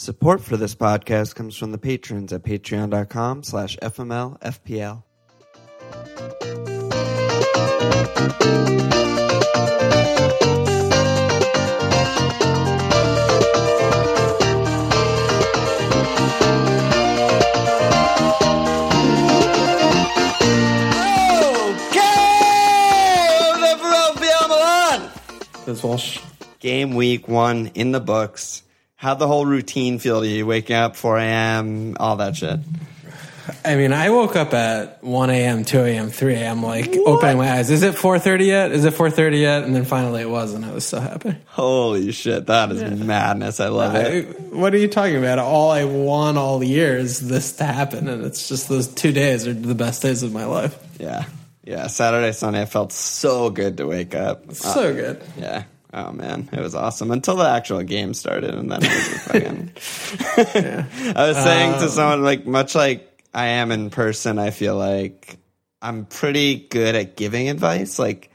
Support for this podcast comes from the patrons at patreon.com slash fmlfpl. That's Walsh. Game week one in the books. How'd the whole routine feel to you? Waking up 4 a.m., all that shit. I mean, I woke up at 1 a.m., 2 a.m., 3 a.m., like opening my eyes. Is it 4.30 yet? Is it 4.30 yet? And then finally it was, and I was so happy. Holy shit, that is madness. I love I, it. what are you talking about? All I want all year is this to happen, and it's just those two days are the best days of my life. Yeah. Yeah. Saturday, Sunday, I felt so good to wake up. So uh, good. Yeah. Oh man, it was awesome until the actual game started, and then it was fucking. I was saying to um, someone like, much like I am in person, I feel like I'm pretty good at giving advice. Like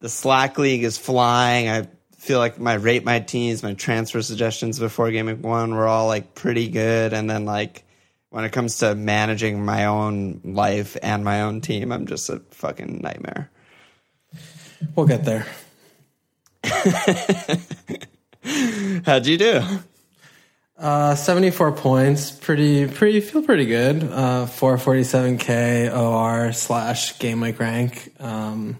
the Slack league is flying. I feel like my rate my teams, my transfer suggestions before game week one were all like pretty good, and then like when it comes to managing my own life and my own team, I'm just a fucking nightmare. We'll get there. How'd you do? Uh, 74 points. Pretty, pretty, feel pretty good. Uh, 447k OR slash game week rank. Um,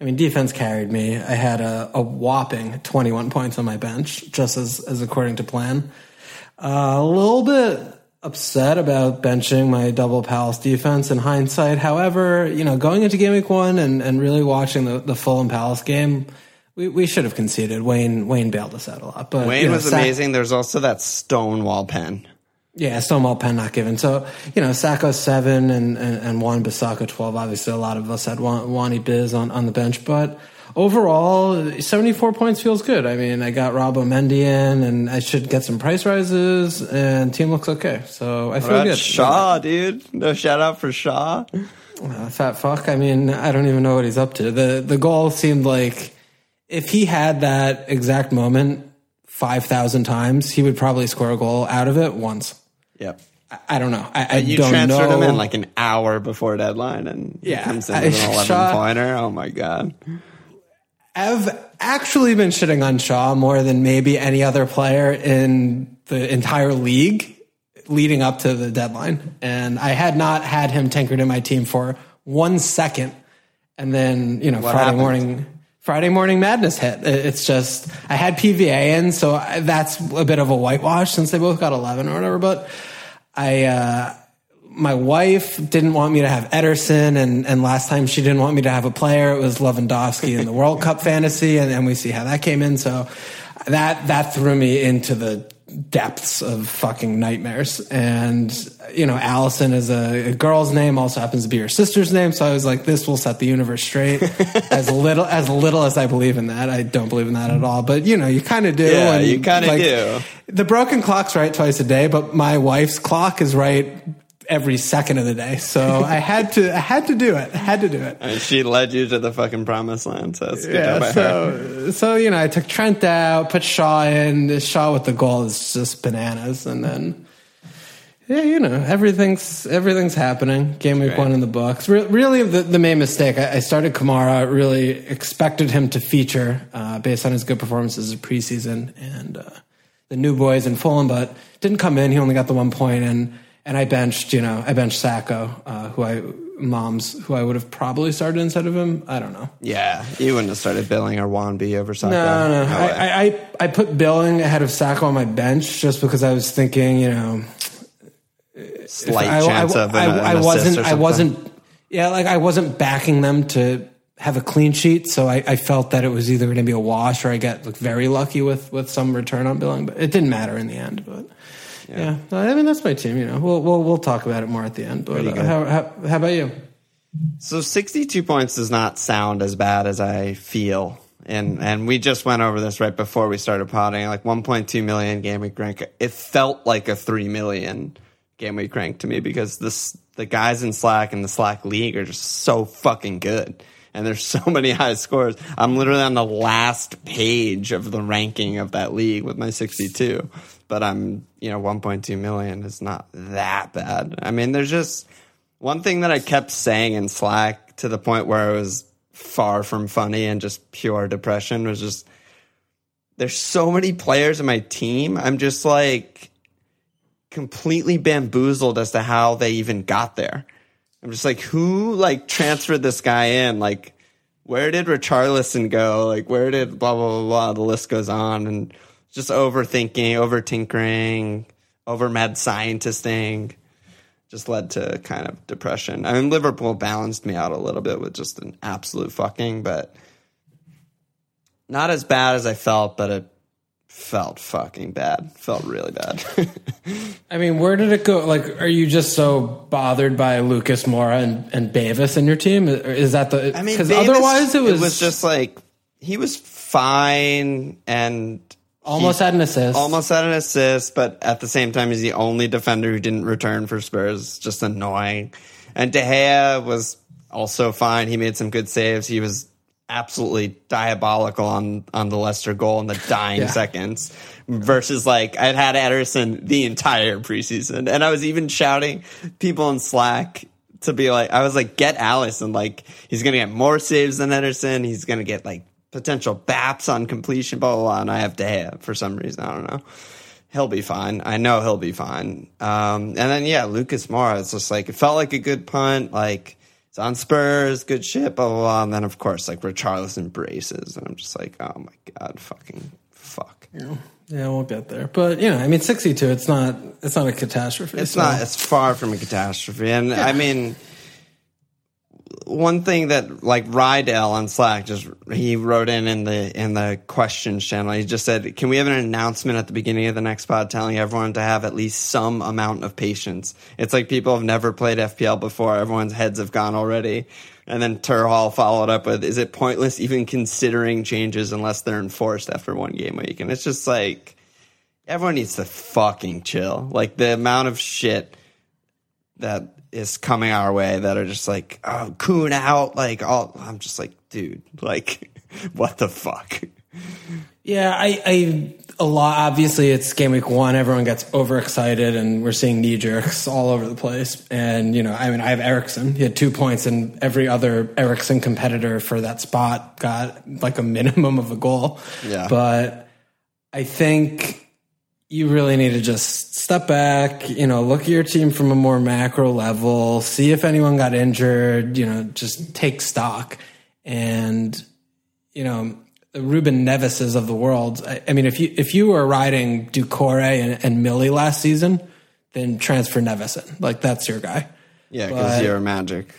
I mean, defense carried me. I had a, a whopping 21 points on my bench, just as, as according to plan. Uh, a little bit upset about benching my double Palace defense in hindsight. However, you know, going into game week one and, and really watching the, the Fulham Palace game, we, we should have conceded. Wayne Wayne bailed us out a lot, but Wayne you know, was Sa- amazing. There's also that Stonewall pen. Yeah, Stonewall pen not given. So, you know, Sakho seven and, and, and Wan-Bissaka 12. Obviously, a lot of us had Wan, Wani Biz on, on the bench, but overall, 74 points feels good. I mean, I got Robo Mendy in and I should get some price rises and team looks okay. So I feel good. Shaw, dude. No shout out for Shaw. Uh, fat fuck. I mean, I don't even know what he's up to. The, the goal seemed like if he had that exact moment 5,000 times, he would probably score a goal out of it once. Yep. I, I don't know. I, I You don't transferred know. him in like an hour before deadline, and he Yeah. comes in with an 11 Shaw- pointer. Oh my god. I've actually been shitting on Shaw more than maybe any other player in the entire league leading up to the deadline. And I had not had him tinkered in my team for one second. And then, you know, Friday happened? morning, Friday morning madness hit. It's just, I had PVA in, so I, that's a bit of a whitewash since they both got 11 or whatever. But I, uh, my wife didn't want me to have Ederson, and, and last time she didn't want me to have a player, it was Lewandowski in the World Cup fantasy, and, and we see how that came in. So that that threw me into the depths of fucking nightmares. And you know, Allison is a, a girl's name, also happens to be her sister's name. So I was like, this will set the universe straight. as little as little as I believe in that, I don't believe in that at all. But you know, you kind of do. Yeah, and, you kinda do. The broken clock's right twice a day, but my wife's clock is right every second of the day. So I had to, I had to do it. I had to do it. And she led you to the fucking promised land. So Yeah. her. So, so you know, I took Trent out, put Shaw in. Shaw with the goal is just bananas, and then. Yeah, you know everything's everything's happening. Game week one in the books. Re- really, the, the main mistake. I, I started Kamara. Really expected him to feature uh, based on his good performances in preseason and uh, the new boys in Fulham, but didn't come in. He only got the one point, and and I benched. You know, I benched Sakho, uh, who I moms who I would have probably started instead of him. I don't know. Yeah, you wouldn't have started billing or Wanby over Sakho. No, no. way. I, I, I, put Billing ahead of Sakho on my bench just because I was thinking, you know, Slight I, chance I, of an, I, I wasn't, or I wasn't, yeah, like I wasn't backing them to have a clean sheet, so I, I felt that it was either going to be a wash or I get like very lucky with with some return on Billing, but it didn't matter in the end. But yeah, I mean that's my team. You know, we'll we'll we'll talk about it more at the end. But uh, how, how how about you? So 62 points does not sound as bad as I feel. And and we just went over this right before we started potting. Like 1.2 million game week rank. It felt like a 3 million game week rank to me because this the guys in Slack and the Slack league are just so fucking good. And there's so many high scores. I'm literally on the last page of the ranking of that league with my 62. but I'm, you know, 1.2 million is not that bad. I mean, there's just one thing that I kept saying in Slack to the point where it was far from funny and just pure depression was just there's so many players in my team. I'm just like completely bamboozled as to how they even got there. I'm just like, who like transferred this guy in? Like, where did Richarlison go? Like, where did blah, blah, blah, blah. The list goes on and just overthinking, over tinkering, over mad scientisting just led to kind of depression. I mean, Liverpool balanced me out a little bit with just an absolute fucking, but not as bad as I felt, but it felt fucking bad. Felt really bad. I mean, where did it go? Like, are you just so bothered by Lucas Moura and, and Davies in your team? Is that the? I mean, because otherwise it was, it was just like he was fine and almost had an assist. almost had an assist, but at the same time, he's the only defender who didn't return for Spurs. Just annoying. And De Gea was also fine. He made some good saves. He was absolutely diabolical on on the Leicester goal in the dying Yeah. seconds. Versus like I'd had Ederson the entire preseason, and I was even shouting people in Slack to be like, I was like, get Alisson. Like he's gonna get more saves than Ederson. He's gonna get like potential baps on completion, blah blah blah. And I have to have for some reason. I don't know. He'll be fine. I know he'll be fine. Um, and then yeah, Lucas Moura. It's just like it felt like a good punt. Like it's on Spurs, good shit, blah blah blah. And then of course like Richarlison braces, and I'm just like, oh my god, fucking fuck. yeah, Yeah, we'll get there. But you know, I mean, sixty-two. It's not. It's not a catastrophe. It's so- not. It's far from a catastrophe. And I mean, one thing that like Rydell on Slack just he wrote in in the in the questions channel. He just said, "Can we have an announcement at the beginning of the next pod telling everyone to have at least some amount of patience?" It's like people have never played FPL before. Everyone's heads have gone already. And then Turhall followed up with, "Is it pointless even considering changes unless they're enforced after one game week?" And it's just like everyone needs to fucking chill. Like the amount of shit that is coming our way that are just like, oh, coon out. Like, all, I'm just like, dude, like, what the fuck? Yeah, I, I a lot. Obviously, it's game week one. Everyone gets overexcited, and we're seeing knee jerks all over the place. And you know, I mean, I have Eriksen. He had two points, and every other Eriksen competitor for that spot got like a minimum of a goal. Yeah. But I think you really need to just step back. You know, look at your team from a more macro level. See if anyone got injured. You know, just take stock and you know, the Ruben Neveses of the world. I, I mean, if you if you were riding Doucouré and, and Millie last season, then transfer Neveson. Like that's your guy. Yeah, because you're magic.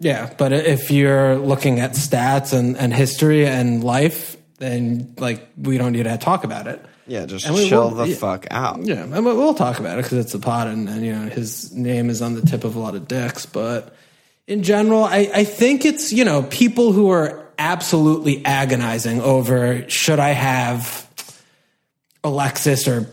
Yeah, but if you're looking at stats and, and history and life, then like we don't need to talk about it. Yeah, just we chill the yeah. fuck out. Yeah, and we'll we'll talk about it because it's a pod, and, and you know his name is on the tip of a lot of dicks. But in general, I, I think it's you know people who are absolutely agonizing over should I have Alexis or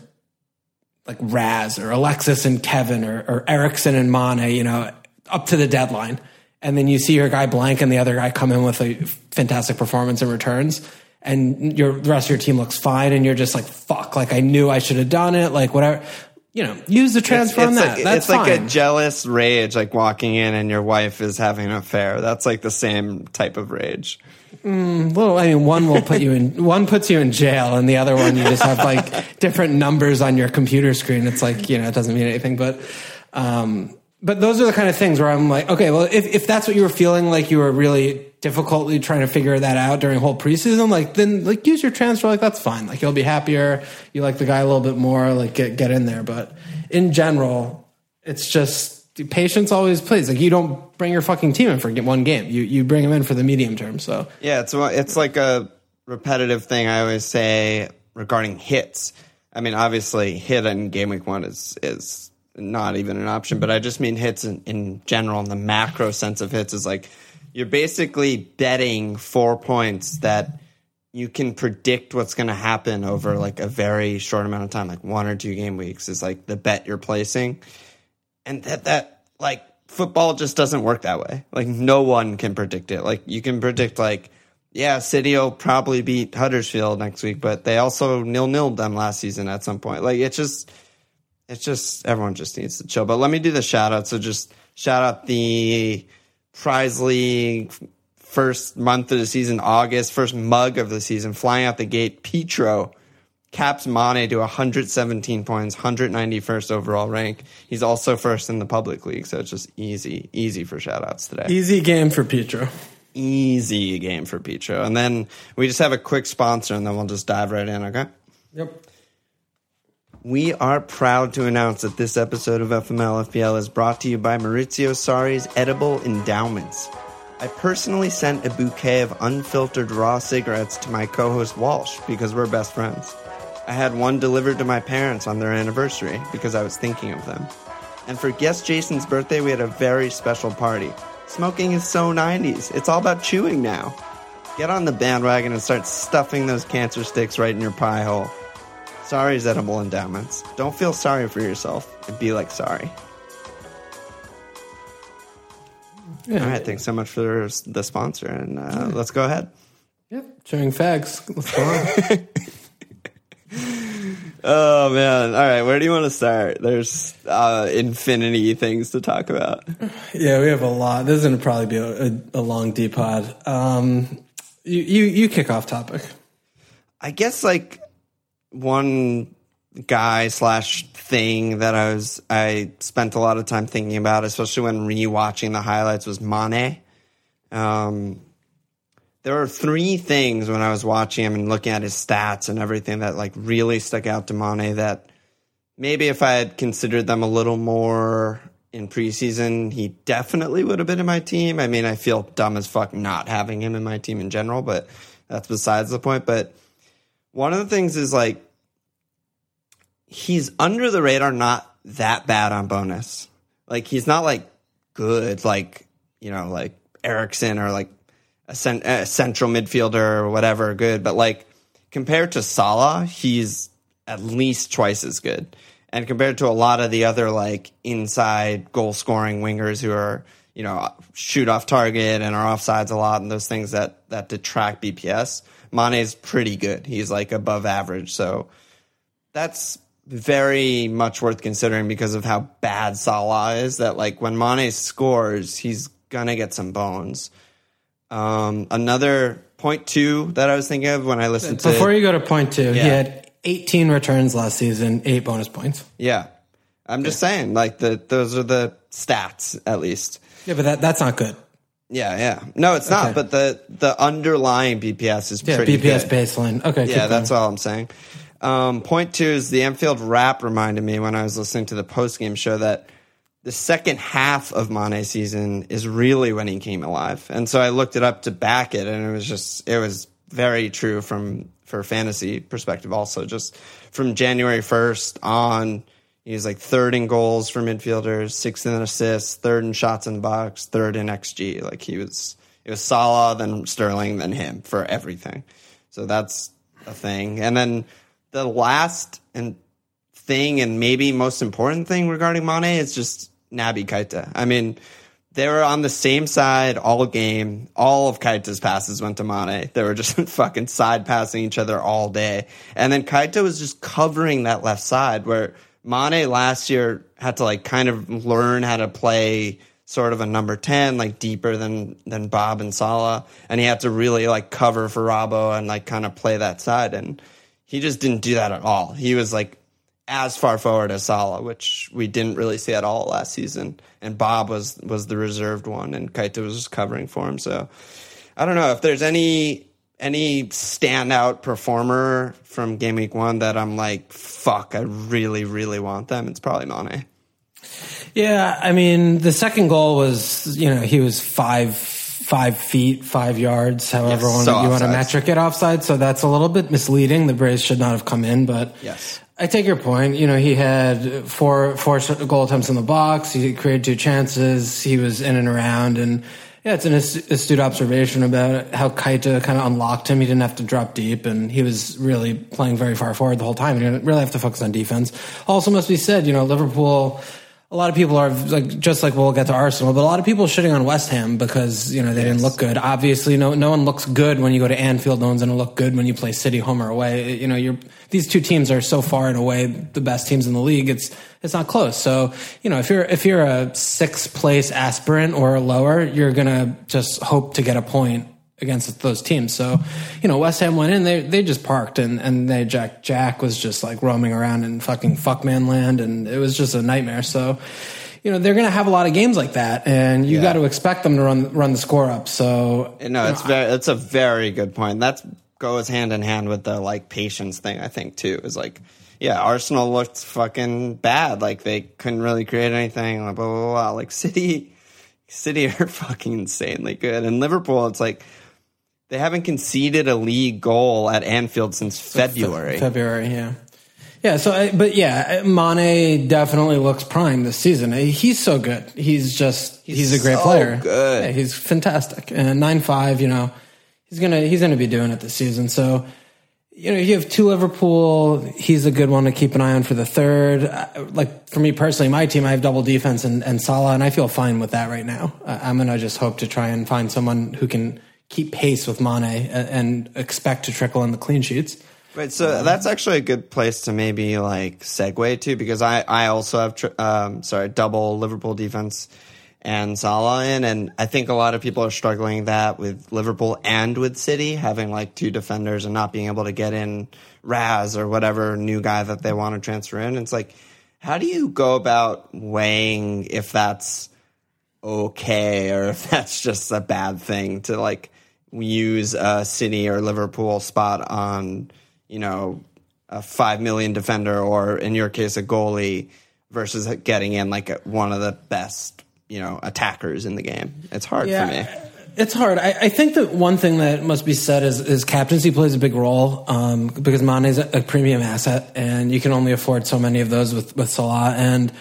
like Raz or Alexis and Kevin or, or Eriksen and Mane, you know, up to the deadline. And then you see your guy blank and the other guy come in with a fantastic performance and returns. And your the rest of your team looks fine, and you're just like, "Fuck!" Like I knew I should have done it. Like whatever, you know. Use the transfer on that. like, That's it's like a jealous rage, like walking in and your wife is having an affair. That's like the same type of rage. Well, I mean, one will put you in, one puts you in jail, and the other one you just have like different numbers on your computer screen. It's like you know, it doesn't mean anything. But, um, but those are the kind of things where I'm like, okay, well, if if that's what you were feeling like you were really difficultly trying to figure that out during whole preseason, like then like use your transfer, like that's fine. Like you'll be happier. You like the guy a little bit more, like get get in there. But in general, it's just patience always plays. Like you don't bring your fucking team in for one game. You you bring them in for the medium term. So. Yeah, it's it's like a repetitive thing I always say regarding hits. I mean, obviously, hit in game week one is is not even an option, but I just mean hits in, in general. In the macro sense of hits is like you're basically betting four points that you can predict what's going to happen over like a very short amount of time, like one or two game weeks is like the bet you're placing and that that like football just doesn't work that way. Like no one can predict it. Like you can predict like yeah, City will probably beat Huddersfield next week, but they also nil nil them last season at some point. Like it's just, it's just everyone just needs to chill. But let me do the shout out. So just shout out the prize league first month of the season, August, first mug of the season, flying out the gate. Petro caps Mane to 117 points, 191st overall rank. He's also first in the public league, so it's just easy, easy for shout outs today. Easy game for Petro. Easy game for Petro. And then we just have a quick sponsor and then we'll just dive right in, okay? Yep. We are proud to announce that this episode of FML FPL is brought to you by Maurizio Sarri's Edible Endowments. I personally sent a bouquet of unfiltered raw cigarettes to my co host Walsh because we're best friends. I had one delivered to my parents on their anniversary because I was thinking of them. And for guest Jason's birthday, we had a very special party. Smoking is so 90s. It's all about chewing now. Get on the bandwagon and start stuffing those cancer sticks right in your pie hole. Sorry's edible endowments. Don't feel sorry for yourself and be like sorry. Yeah. All right, thanks so much for the sponsor, and uh, let's go ahead. Yep. Chewing fags. Let's go on. Oh man! All right, where do you want to start? There's uh, infinity things to talk about. yeah, we have a lot. This is going to probably be a, a, a long D pod. Um, you, you you kick off topic. I guess like one guy slash thing that I was I spent a lot of time thinking about, especially when rewatching the highlights, was Mane. Um, there were three things when I was watching him and looking at his stats and everything that like really stuck out to Mane that maybe if I had considered them a little more in preseason, he definitely would have been in my team. I mean, I feel dumb as fuck not having him in my team in general, but that's besides the point. But one of the things is like he's under the radar, not that bad on bonus. Like he's not like good, like you know, like Eriksen or like a, cent- a central midfielder or whatever, good. But like compared to Salah, he's at least twice as good. And compared to a lot of the other like inside goal scoring wingers who are, you know, shoot off target and are offsides a lot and those things that that detract BPS, Mane's pretty good. He's like above average. So that's very much worth considering because of how bad Salah is. That like when Mane scores, he's gonna get some bones. Um, another point two that I was thinking of when I listened to Before you go to point two, he had 18 returns last season, eight bonus points. yeah, I'm just saying like the those are the stats at least. Yeah, but that that's not good. Yeah, yeah. No, it's not. Okay. But the the underlying BPS is Yeah, pretty BPS good. baseline. Okay, Yeah, that's all I'm saying. Um, point two is the Anfield Wrap reminded me when I was listening to the post game show that the second half of Mane's season is really when he came alive, and so I looked it up to back it, and it was just it was very true from for fantasy perspective. Also, just from January first on, he was like third in goals for midfielders, sixth in assists, third in shots in the box, third in xG. Like he was, it was Salah, then Sterling, then him for everything. So that's a thing. And then the last and thing, and maybe most important thing regarding Mane is just Naby Keita. I mean, they were on the same side all game. All of Keita's passes went to Mane. They were just fucking side passing each other all day. And then Keita was just covering that left side where Mane last year had to like kind of learn how to play sort of a number 10, like deeper than, than Bob and Salah. And he had to really like cover for Robbo and like kind of play that side. And he just didn't do that at all. He was like as far forward as Salah, which we didn't really see at all last season. And Bob was was the reserved one, and Keita was just covering for him. So I don't know if there's any any standout performer from game week one that I'm like, fuck, I really really want them. It's probably Mane. Yeah, I mean, the second goal was, you know, he was five five feet, five yards, however Yes, so you want to metric it offside. So that's a little bit misleading. The Braves should not have come in, but Yes. I take your point. You know, he had four four goal attempts in the box. He created two chances. He was in and around, and yeah, it's an astute observation about how Keita kind of unlocked him. He didn't have to drop deep, and he was really playing very far forward the whole time. He didn't really have to focus on defense. Also, must be said, you know, Liverpool a lot of people are like just like we'll get to Arsenal, but a lot of people are shitting on West Ham because you know they didn't look good. Obviously, no no one looks good when you go to Anfield. No one's going to look good when you play City home or away. You know, you're these two teams are so far and away the best teams in the league. It's it's not close. So you know, if you're if you're a sixth place aspirant or lower, you're going to just hope to get a point against those teams. So, you know, West Ham went in, they they just parked and and they Jack Jack was just like roaming around in fucking fuckman land and it was just a nightmare. So, you know, they're going to have a lot of games like that and you Yeah. got to expect them to run run the score up. So, No, it's very it's a very good point. That goes hand in hand with the like patience thing. I think too is like, yeah, Arsenal looked fucking bad. Like they couldn't really create anything. Like blah blah blah. Like City, City are fucking insanely good, and Liverpool. It's like they haven't conceded a league goal at Anfield since February. February, yeah. Yeah, so I, but yeah, Mane definitely looks prime this season. He's so good. He's just he's, a great so player. good. Yeah, he's fantastic. And nine five, you know, he's gonna he's gonna be doing it this season. So you know, you have two Liverpool. He's a good one to keep an eye on for the third. Uh, Like for me personally, my team, I have double defense and, and Salah, and I feel fine with that right now. I'm gonna just hope to try and find someone who can keep pace with Mane and, expect to trickle in the clean sheets. Right, so that's actually a good place to maybe like segue to because I I also have tr- um, sorry double Liverpool defense and Salah in, and I think a lot of people are struggling that with Liverpool and with City having like two defenders and not being able to get in Raz or whatever new guy that they want to transfer in. It's like, how do you go about weighing if that's okay or if that's just a bad thing to like use a City or Liverpool spot on, you know, a five million defender or in your case a goalie versus getting in like a, one of the best, you know, attackers in the game. It's hard for me. It's hard. I, I think that one thing that must be said is, is captaincy plays a big role um, because Mane is a, a premium asset, and you can only afford so many of those with with Salah. And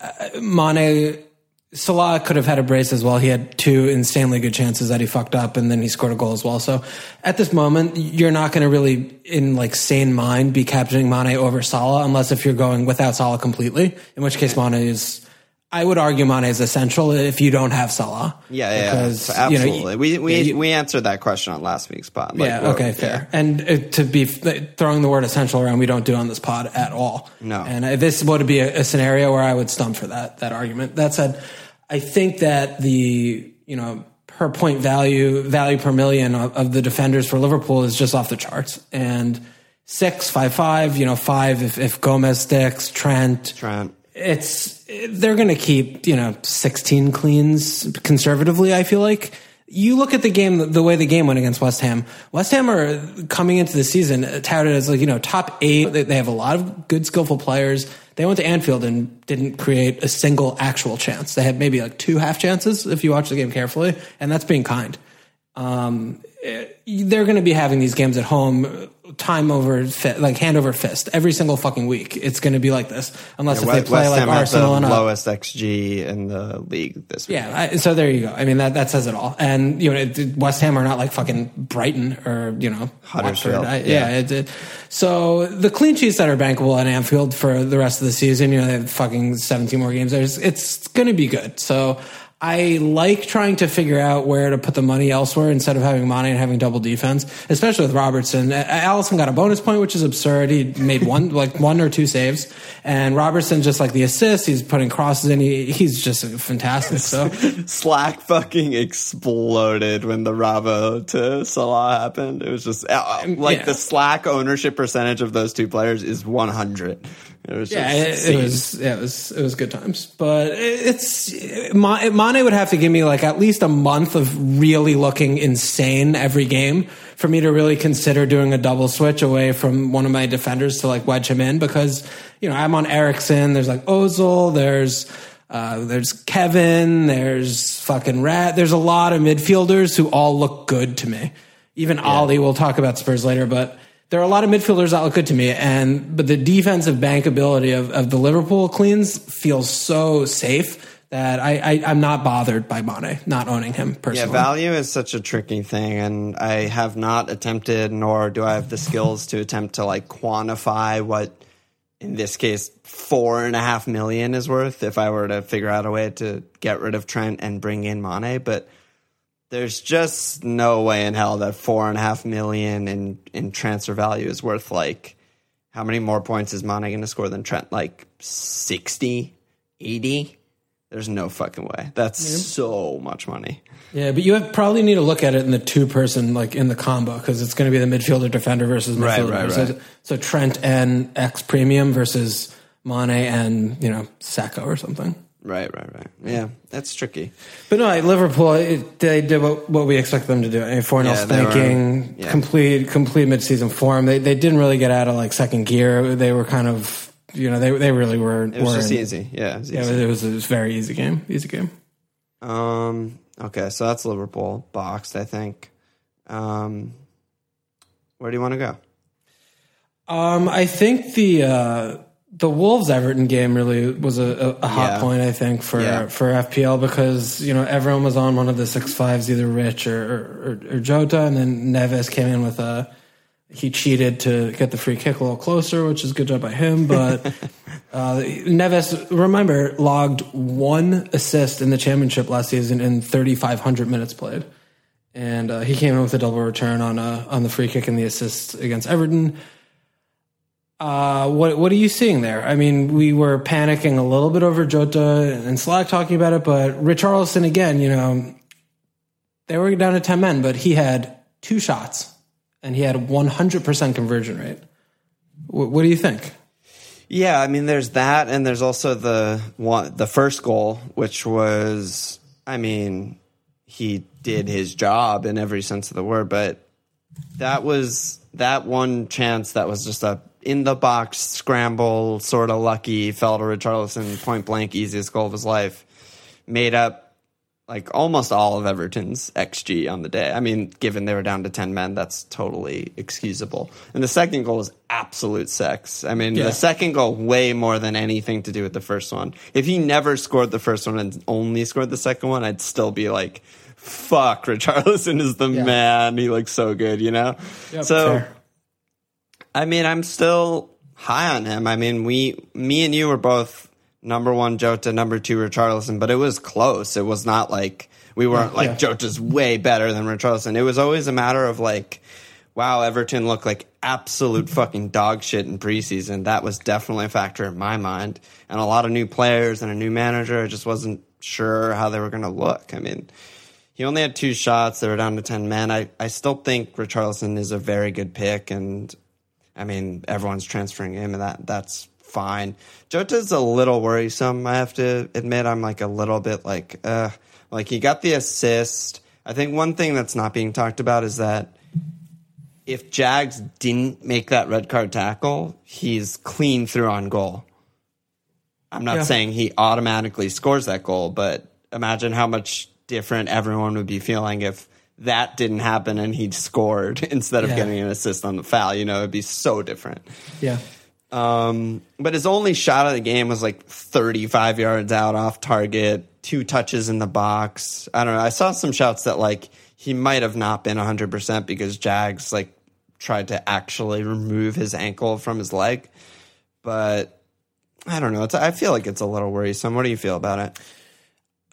uh, Mane, Salah could have had a brace as well. He had two insanely good chances that he fucked up, and then he scored a goal as well. So at this moment, you're not going to really, in like sane mind, be captaining Mane over Salah unless if you're going without Salah completely. In which case, Mane is. I would argue Mane is essential if you don't have Salah. Yeah, yeah, Because, yeah. you know, absolutely. we we yeah, you- we answered that question on last week's pod. Like, yeah. Okay. Fair. And uh, to be f- throwing the word essential around, we don't do on this pod at all. No. And uh, this would be a, a scenario where I would stump for that that argument. That said, I think that the you know per point value value per million of, of the defenders for Liverpool is just off the charts. And six, five, five. You know, five if if Gomez sticks, Trent, Trent. it's they're going to keep you know 16 cleans conservatively i feel like you look at the game the way the game went against west ham. West ham are coming into the season touted as like you know top eight. They, have a lot of good skillful players. They went to anfield and didn't create a single actual chance. They had maybe like two half chances if you watch the game carefully and that's being kind. Um, Uh, they're going to be having these games at home time over fi- like hand over fist every single fucking week it's going to be like this unless if they play West like Ham arsenal the and up. lowest xG in the league this week. Yeah, I, so there you go. I mean that that says it all. And you know, it, West Ham are not like fucking Brighton or you know Huddersfield. I, yeah. yeah. it, it, so the clean sheets that are bankable at Anfield for the rest of the season, you know, they have fucking seventeen more games. There's it's going to be good. So. I like trying to figure out where to put the money elsewhere instead of having money and having double defense, especially with Robertson. Alisson got a bonus point, which is absurd. He made one, like one or two saves, and Robertson just like the assist. He's putting crosses in. He, he's just fantastic. So Slack fucking exploded when the Robbo to Salah happened. It was just uh, like yeah. the Slack ownership percentage of those two players is 100. It was Yeah, just it, it was yeah, it was it was good times, but it- it's Ma- Mane would have to give me like at least a month of really looking insane every game for me to really consider doing a double switch away from one of my defenders to like wedge him in because you know I'm on Eriksen. There's like Ozil. There's uh, there's Kevin. There's fucking Rat. There's a lot of midfielders who all look good to me. Even Ollie. We'll talk about Spurs later, but there are a lot of midfielders that look good to me, and but the defensive bankability of, of the Liverpool cleans feels so safe that I, I I'm not bothered by Mane not owning him personally. Yeah, value is such a tricky thing, and I have not attempted, nor do I have the skills to attempt to like quantify what in this case, four and a half million is worth if I were to figure out a way to get rid of Trent and bring in Mane. But there's just no way in hell that four and a half million in, in transfer value is worth like how many more points is Mane going to score than Trent? Like 60, 80? There's no fucking way. That's so much money. Yeah, but you have, probably need to look at it in the two person, like in the combo, because it's going to be the midfielder defender versus Right, midfielder. right, so, right. so Trent and X premium versus Mane and you know Sakho or something. Right, right, right. Yeah, that's tricky. But no, like, Liverpool, it, they did what, what we expect them to do. I mean, 4 0 Yeah, spanking, yeah. complete, complete midseason form. They, they didn't really get out of like second gear. They were kind of, you know, they, they really were. It was just easy. Yeah, it was Yeah, easy. it was, it was a very easy game. Easy game. Um. Okay, so that's Liverpool boxed. I think. Um. Where do you want to go? Um, I think the uh, the Wolves Everton game really was a, a, a hot Yeah. point. I think for Yeah. for FPL because you know everyone was on one of the six fives, either Rich or or, or Jota, and then Neves came in with a he cheated to get the free kick a little closer, which is a good job by him. But uh, Neves, remember, logged one assist in the championship last season in 3,500 minutes played, and uh, he came in with a double return on uh, on the free kick and the assist against Everton. Uh, what what are you seeing there? I mean, we were panicking a little bit over Jota and Slack talking about it, but Richarlison again, you know, they were down to ten men, but he had two shots and he had one hundred percent conversion rate. What, what do you think? Yeah, I mean, there's that, and there's also the one, the first goal, which was, I mean, he did his job in every sense of the word, but that was that one chance that was just a in the box scramble, sort of lucky, fell to Richarlison, point blank, easiest goal of his life, made up like almost all of Everton's XG on the day. I mean, given they were down to 10 men, that's totally excusable. And the second goal is absolute sex. I mean, Yeah. the second goal way more than anything to do with the first one. If he never scored the first one and only scored the second one, I'd still be like, fuck, Richarlison is the Yeah. man. He looks so good, you know? So, fair. I mean, I'm still high on him. I mean, we, me and you were both number one Jota, number two Richarlison, but it was close. It was not like we weren't like yeah. Jota's way better than Richarlison. It was always a matter of like, wow, Everton looked like absolute fucking dog shit in preseason. That was definitely a factor in my mind. And a lot of new players and a new manager. I just wasn't sure how they were going to look. I mean, he only had two shots. They were down to 10 men. I, I still think Richarlison is a very good pick. And I mean, everyone's transferring him, and that that's fine. Jota's a little worrisome. I have to admit, I'm like a little bit like, uh, like he got the assist. I think one thing that's not being talked about is that if Jags didn't make that red card tackle, he's clean through on goal. I'm not Yeah. saying he automatically scores that goal, but imagine how much different everyone would be feeling if that didn't happen and he'd scored instead of Yeah. getting an assist on the foul. You know, it'd be so different. Yeah. Um, but his only shot of the game was like 35 yards out off target, two touches in the box. I don't know. I saw some shots that like he might have not been 100% because Jags like tried to actually remove his ankle from his leg. But I don't know. It's, I feel like it's a little worrisome. What do you feel about it?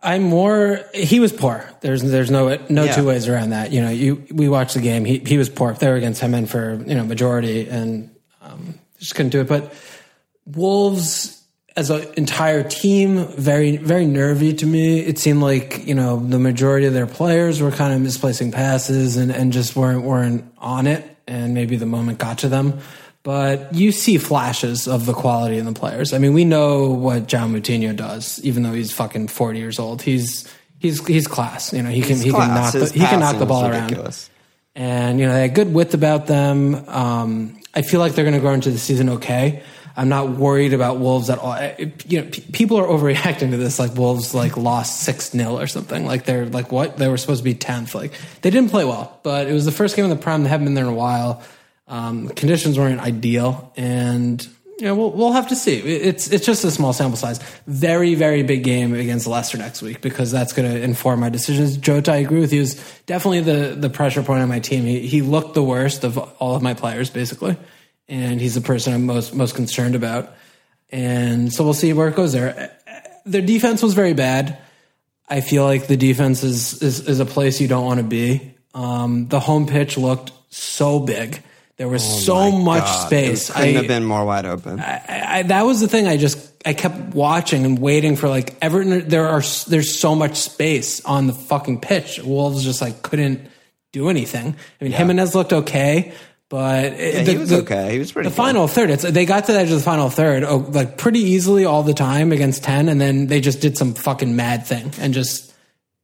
I'm more. He was poor. There's there's no no Yeah. two ways around that. You know, you we watched the game. He he was poor. They were against him and for you know majority and um, just couldn't do it. But Wolves as an entire team, very very nervy to me. It seemed like you know the majority of their players were kind of misplacing passes and and just weren't weren't on it. And maybe the moment got to them. But you see flashes of the quality in the players. I mean, we know what John Moutinho does, even though he's fucking forty years old. He's he's he's class. You know, he can he can knock the, he can knock the ball around and you know they had good width about them. Um, I feel like they're going to go into the season okay. I'm not worried about Wolves at all. I- You know, p- people are overreacting to this. Like Wolves, like lost six 0 or something. Like they're like what they were supposed to be tenth. Like they didn't play well, but it was the first game of the Prem. They haven't been there in a while. Um, conditions weren't ideal, and you know we'll we'll have to see. It's it's just a small sample size. Very very big game against Leicester next week because that's going to inform my decisions. Jota, I agree with you. Is definitely the the pressure point on my team. He he looked the worst of all of my players basically, and he's the person I'm most most concerned about. And so we'll see where it goes there. Their defense was very bad. I feel like the defense is is, is a place you don't want to be. Um, the home pitch looked so big. There was Oh so much space. It couldn't I- have been more wide open. I, I, that was the thing. I just I kept watching and waiting for like Everton. There are there's so much space on the fucking pitch. Wolves just like couldn't do anything. I mean, Jimenez looked okay, but yeah, he was okay. He was pretty The good. final third, it's they got to the edge of the final third, oh, like pretty easily all the time against ten, and then they just did some fucking mad thing and just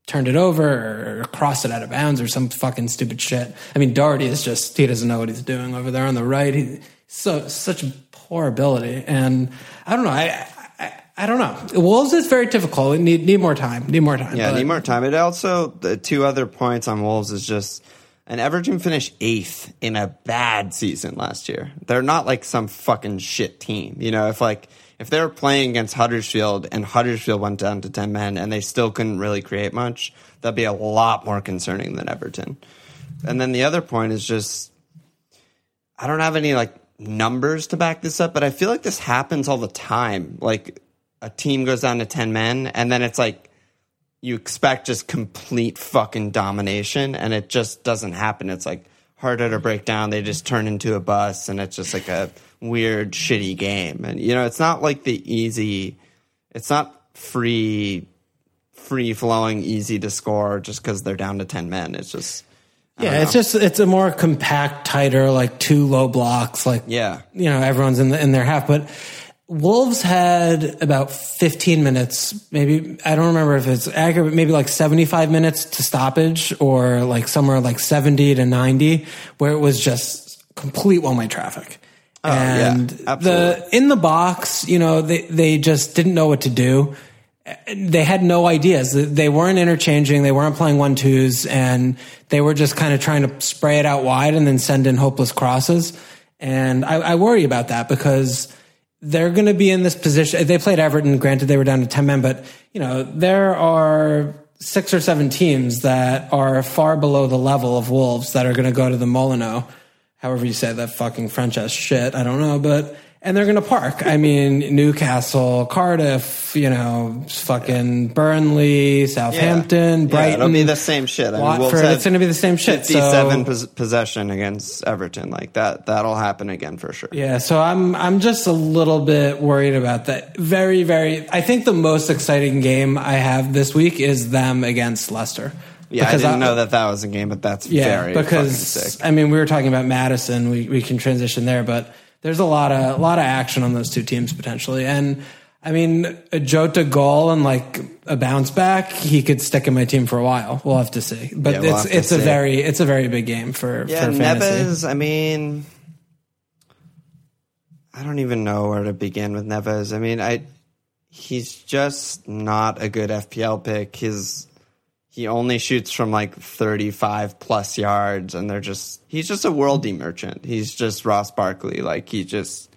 turned it over or crossed it out of bounds or some fucking stupid shit. I mean, Doherty is just he doesn't know what he's doing over there on the right. He so such poor ability, and I don't know. I I, I don't know. Wolves is very difficult. We need need more time. Need more time. Yeah, but- need more time. It also the two other points on Wolves is just and Everton finished eighth in a bad season last year. They're not like some fucking shit team. You know, if like if they were playing against Huddersfield and Huddersfield went down to ten men and they still couldn't really create much, that'd be a lot more concerning than Everton. And then the other point is just I don't have any like numbers to back this up, but I feel like this happens all the time. Like a team goes down to 10 men and then it's like you expect just complete fucking domination and it just doesn't happen. It's like harder to break down. They just turn into a bus and it's just like a weird shitty game. And you know, it's not like the easy it's not free free flowing easy to score just cuz they're down to 10 men. It's just I Yeah, it's just it's a more compact, tighter, like two low blocks, like Yeah. you know, everyone's in the, in their half. But Wolves had about 15 minutes, maybe I don't remember if it's accurate, maybe like 75 minutes to stoppage, or like somewhere like 70 to 90, where it was just complete one way traffic. Oh, yeah, and absolutely. the in the box, you know, they they just didn't know what to do they had no ideas. They weren't interchanging. They weren't playing one twos, and they were just kind of trying to spray it out wide and then send in hopeless crosses. And I, I worry about that because they're going to be in this position. They played Everton. Granted, they were down to ten men, but you know there are six or seven teams that are far below the level of Wolves that are going to go to the Molyneux. However you say that fucking French ass shit. I don't know, but and they're going to park. I mean, Newcastle, Cardiff, you know, fucking Burnley, Southampton, Yeah, Brighton. it'll be the same shit. I Watford. It's going to be the same shit. So- 57 pos- possession against Everton. Like that, that'll happen again for sure. Yeah, so I'm I'm just a little bit worried about that. Very, very. I think the most exciting game I have this week is them against Leicester. Yeah, I didn't know that that was a game, but that's Yeah, because. I mean we were talking about Maddison. We we can transition there, but there's a lot of a lot of action on those two teams potentially, and I mean a Jota goal and like a bounce back, he could stick in my team for a while. We'll have to see, but Yeah, we'll it's it's a see. very it's a very big game for Yeah, for fantasy. Neves. I mean, I don't even know where to begin with Neves. I mean, I he's just not a good FPL pick. His he only shoots from like 35 plus yards and they're just he's just a worldy merchant. He's just Ross Barkley. Like he just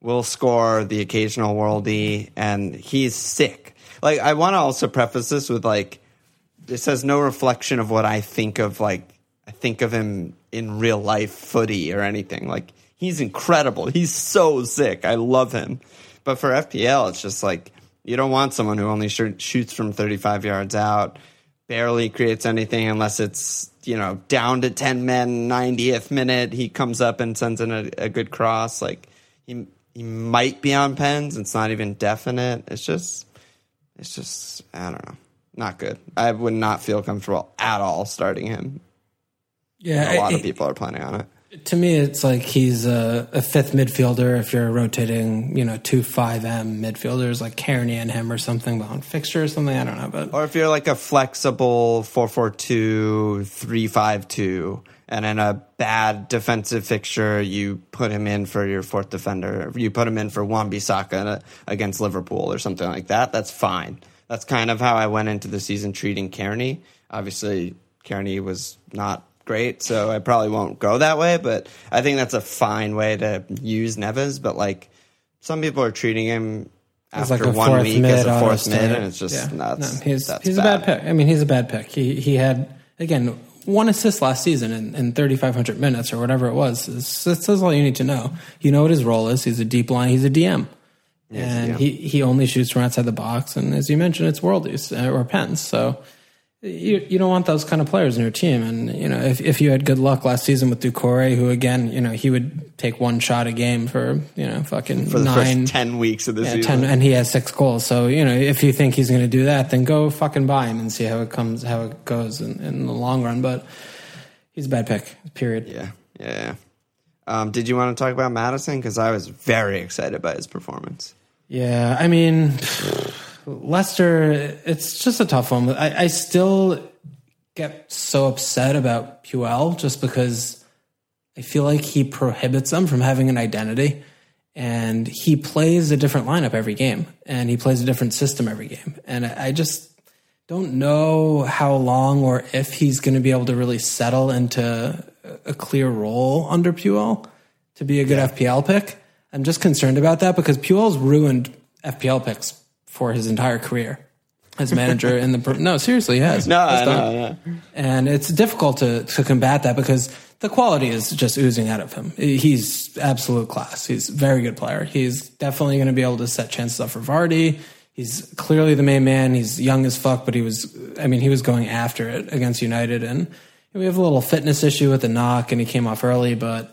will score the occasional worldy and he's sick. Like I want to also preface this with like this has no reflection of what I think of like I think of him in real life footy or anything. Like he's incredible. He's so sick. I love him. But for FPL, it's just like you don't want someone who only sh- shoots from 35 yards out, barely creates anything unless it's you know down to 10 men, 90th minute. He comes up and sends in a, a good cross. Like he he might be on pens. It's not even definite. It's just it's just I don't know, not good. I would not feel comfortable at all starting him. Yeah, A lot it- of people are planning on it. To me, it's like he's a, a fifth midfielder if you're rotating, you know, two five M midfielders like Cairney and him or something, but on fixture or something. I don't know, but Or if you're like a flexible 4-4-2, 3-5-2, and in a bad defensive fixture, you put him in for your fourth defender. You put him in for Wan-Bissaka against Liverpool or something like that. That's fine. That's kind of how I went into the season treating Cairney. Obviously, Cairney was not great, so I probably won't go that way. But I think that's a fine way to use Neves. But like some people are treating him after like a one fourth week mid as a auto fourth mid, and it's just Yeah. nuts. No, he's That's he's a bad pick. I mean, he's a bad pick. He he had again one assist last season in, in 3,500 minutes or whatever it was. It's, it says all you need to know. You know what his role is. He's a deep line. He's a DM. and he, he only shoots from outside the box. And as you mentioned, it's worldies uh, or pens. So you, you don't want those kind of players in your team. And, you know, if, if you had good luck last season with Doucouré, who again, you know, he would take one shot a game for, you know, fucking For the nine, first 10 weeks of the yeah, season. 10, and he has six goals. So, you know, if you think he's going to do that, then go fucking buy him and see how it comes, how it goes in, in the long run. But he's a bad pick, period. Yeah, yeah. yeah. Um, did you want to talk about Maddison? Because I was very excited by his performance. Yeah, I mean, Leicester, it's just a tough one. I, I still get so upset about Puel just because I feel like he prohibits them from having an identity. And he plays a different lineup every game, and he plays a different system every game. And I I just don't know how long or if he's going to be able to really settle into a clear role under Puel to be a good FPL pick. I'm just concerned about that because Puel's ruined FPL picks for his entire career as manager in the no seriously he has No, He's I done. know, I and it's difficult to to combat that because the quality is just oozing out of him. He's absolute class. He's a very good player. He's definitely going to be able to set chances up for Vardy. He's clearly the main man. He's young as fuck, but he was, I mean, he was going after it against United. And we have a little fitness issue with the knock, and he came off early, but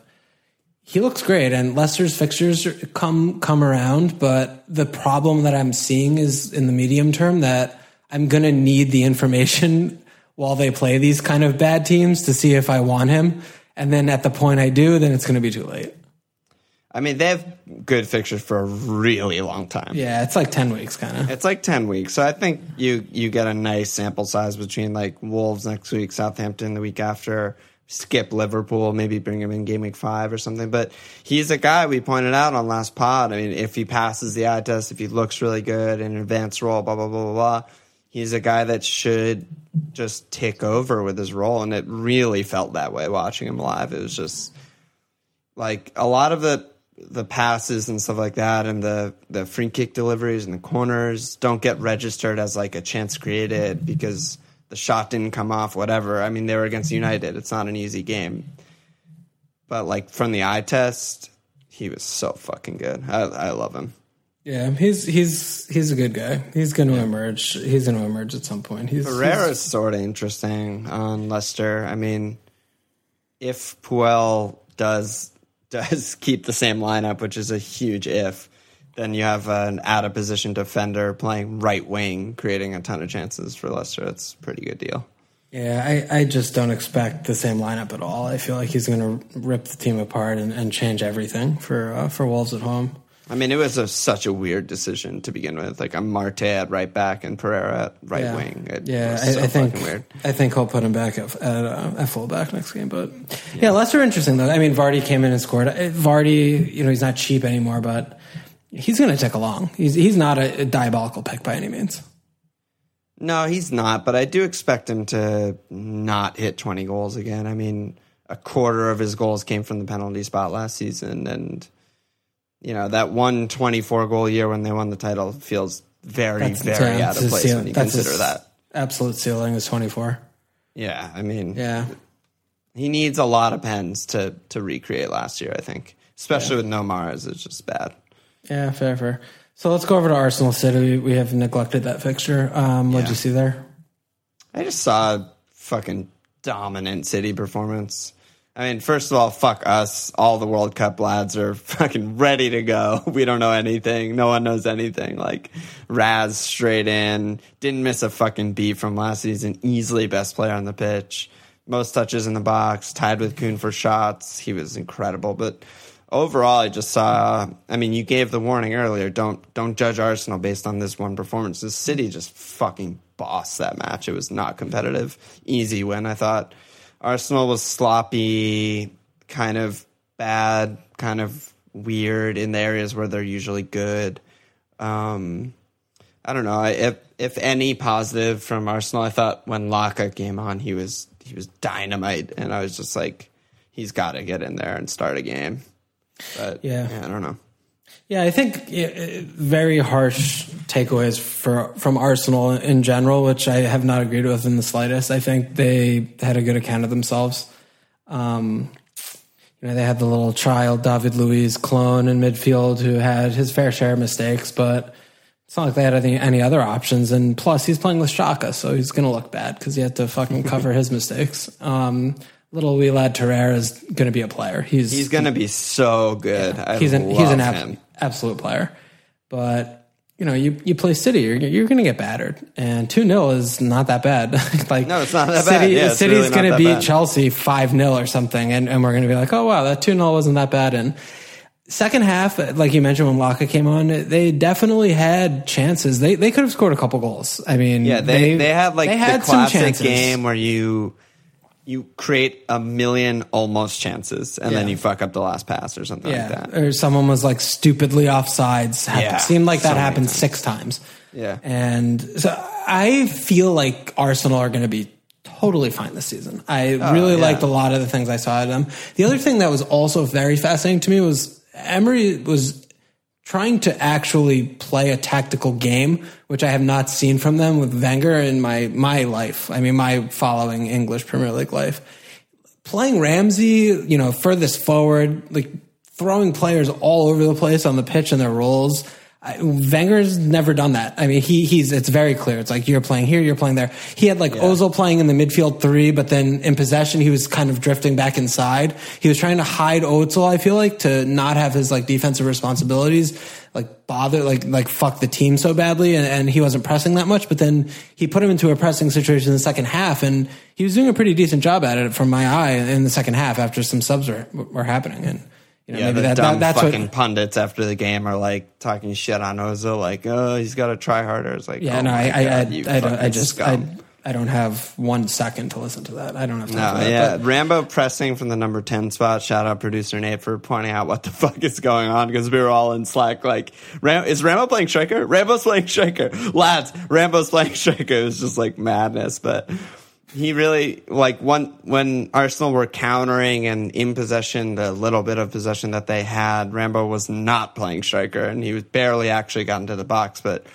he looks great. And Leicester's fixtures come come around, but the problem that I'm seeing is in the medium term that I'm going to need the information while they play these kind of bad teams to see if I want him. And then at the point I do, then it's going to be too late. I mean, they have good fixtures for a really long time. Yeah, it's like 10 weeks kind of. It's like ten weeks, so I think you you get a nice sample size between like Wolves next week, Southampton the week after, skip Liverpool, maybe bring him in game week five or something. But he's a guy we pointed out on last pod. I mean, if he passes the eye test, if he looks really good in an advanced role, blah blah blah blah blah, he's a guy that should just take over with his role, and it really felt that way watching him live. It was just like a lot of the the passes and stuff like that and the the free kick deliveries and the corners don't get registered as like a chance created because the shot didn't come off whatever i mean they were against mm-hmm. united it's not an easy game but like from the eye test he was so fucking good i, I love him Yeah, he's he's he's a good guy. He's going to emerge. He's going to emerge at some point. He's, Pereira's sort of interesting on Leicester. I mean, if Puel does does keep the same lineup, which is a huge if, then you have an out of position defender playing right wing, creating a ton of chances for Leicester. That's a pretty good deal. Yeah, I, I just don't expect the same lineup at all. I feel like he's going to rip the team apart and, and change everything for uh, for Wolves at home. I mean, it was a, such a weird decision to begin with. Like Amartey at right back and Pereira at right yeah. wing. It yeah, was I, so I think weird. I think he'll put him back at at, uh, at fullback next game. But yeah. Leicester interesting though. I mean, Vardy came in and scored. Uh, Vardy, you know, he's not cheap anymore, but he's going to tick along. He's he's not a, a diabolical pick by any means. No, he's not, but I do expect him to not hit 20 goals again. I mean, a quarter of his goals came from the penalty spot last season, and, you know, that one 24 goal year when they won the title feels very, That's- very yeah, out of place when you consider that. Absolute ceiling is twenty four. Yeah, I mean, Yeah, he needs a lot of pens to, to recreate last year, I think. Especially with no Mahrez, it's just bad. Yeah, fair, fair. So let's go over to Arsenal City. We have neglected that fixture. Um, what'd Yeah. you see there? I just saw a fucking dominant City performance. I mean, first of all, fuck us. All the World Cup lads are fucking ready to go. We don't know anything. No one knows anything. Like Raz straight in, didn't miss a fucking beat from last season. Easily best player on the pitch. Most touches in the box, tied with Kun for shots. He was incredible. But overall, I just saw. I mean, you gave the warning earlier. Don't don't judge Arsenal based on this one performance. The City just fucking bossed that match. It was not competitive. Easy win, I thought. Arsenal was sloppy, kind of bad, kind of weird in the areas where they're usually good. Um, I don't know. If if any positive from Arsenal, I thought when Laka came on, he was he was dynamite, and I was just like, he's got to get in there and start a game. But Yeah. I don't know. Yeah, I think uh, very harsh takeaways for from Arsenal in general, which I have not agreed with in the slightest. I think they had a good account of themselves. Um, you know, they had the little child David Luiz clone in midfield who had his fair share of mistakes, but it's not like they had any, any other options. And plus, he's playing with Xhaka, so he's going to look bad because he had to fucking cover his mistakes. Um, little wee lad Torreira is going to be a player. He's He's going to be so good. I he's an he's an ab- absolute player. But you know, you, you play City, you're, you're going to get battered, and two 0 is not that bad. like No, it's not that City, bad. Yeah, City's really going to beat bad. Chelsea five 0 or something, and, and we're going to be like, oh wow, that two 0 wasn't that bad. And second half, like you mentioned when Laka came on, they definitely had chances. They they could have scored a couple goals. I mean, Yeah, they, they, had like they the had some classic chances. game where you you create a million almost chances and then you fuck up the last pass or something Yeah, like that. or someone was like stupidly offsides. Hap- Yeah, seemed like that so happened times. six times. Yeah. and so I feel like Arsenal are going to be totally fine this season. I oh, really Oh, yeah. liked a lot of the things I saw of them. The other thing that was also very fascinating to me was Emery was trying to actually play a tactical game, which I have not seen from them with Wenger in my my life. I mean, my following English Premier League life playing Ramsey, you know, furthest forward, like throwing players all over the place on the pitch in their roles. I, Wenger's never done that. I mean, he he's it's very clear. It's like you're playing here, you're playing there. He had like Ozil playing in the midfield three, but then in possession he was kind of drifting back inside. He was trying to hide Ozil. I feel like to not have his like defensive responsibilities like bother like like fuck the team so badly, and, and he wasn't pressing that much. But then he put him into a pressing situation in the second half, and he was doing a pretty decent job at it from my eye in the second half after some subs were, were happening. And you know, Yeah, maybe the that, dumb that that's fucking what. pundits after the game are like talking shit on Ozil, like, oh, he's got to try harder. It's like, Yeah, oh no, I I, I, God, you I, don't, I just I, scum. I don't have one second to listen to that. I don't have time No, that. yeah, but- Rambo pressing from the number ten spot. Shout out producer Nate for pointing out what the fuck is going on because we were all in Slack. Like, Ram- is Rambo playing striker? Rambo's playing striker. Lads, Rambo's playing striker. It was just like madness, but he really like when when Arsenal were countering and in possession, the little bit of possession that they had, Rambo was not playing striker, and he was barely actually got into the box, but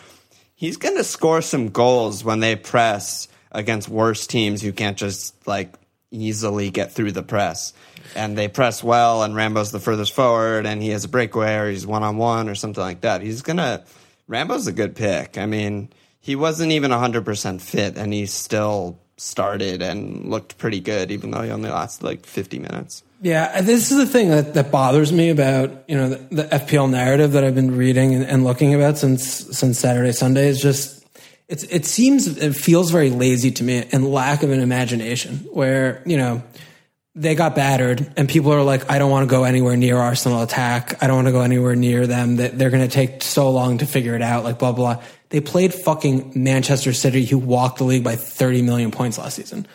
he's going to score some goals when they press against worse teams who can't just like easily get through the press. And they press well, and Rambo's the furthest forward, and he has a breakaway, or he's one on one, or something like that. He's gonna. Rambo's a good pick. I mean, he wasn't even 100% fit, and he still started and looked pretty good, even though he only lasted like 50 minutes. Yeah, this is the thing that, that bothers me about you know the, the FPL narrative that I've been reading and, and looking about since since Saturday Sunday is just it's it seems it feels very lazy to me and lack of an imagination where you know they got battered and people are like I don't want to go anywhere near Arsenal attack I don't want to go anywhere near them that they're going to take so long to figure it out like blah blah. They played fucking Manchester City who walked the league by 30 million points last season.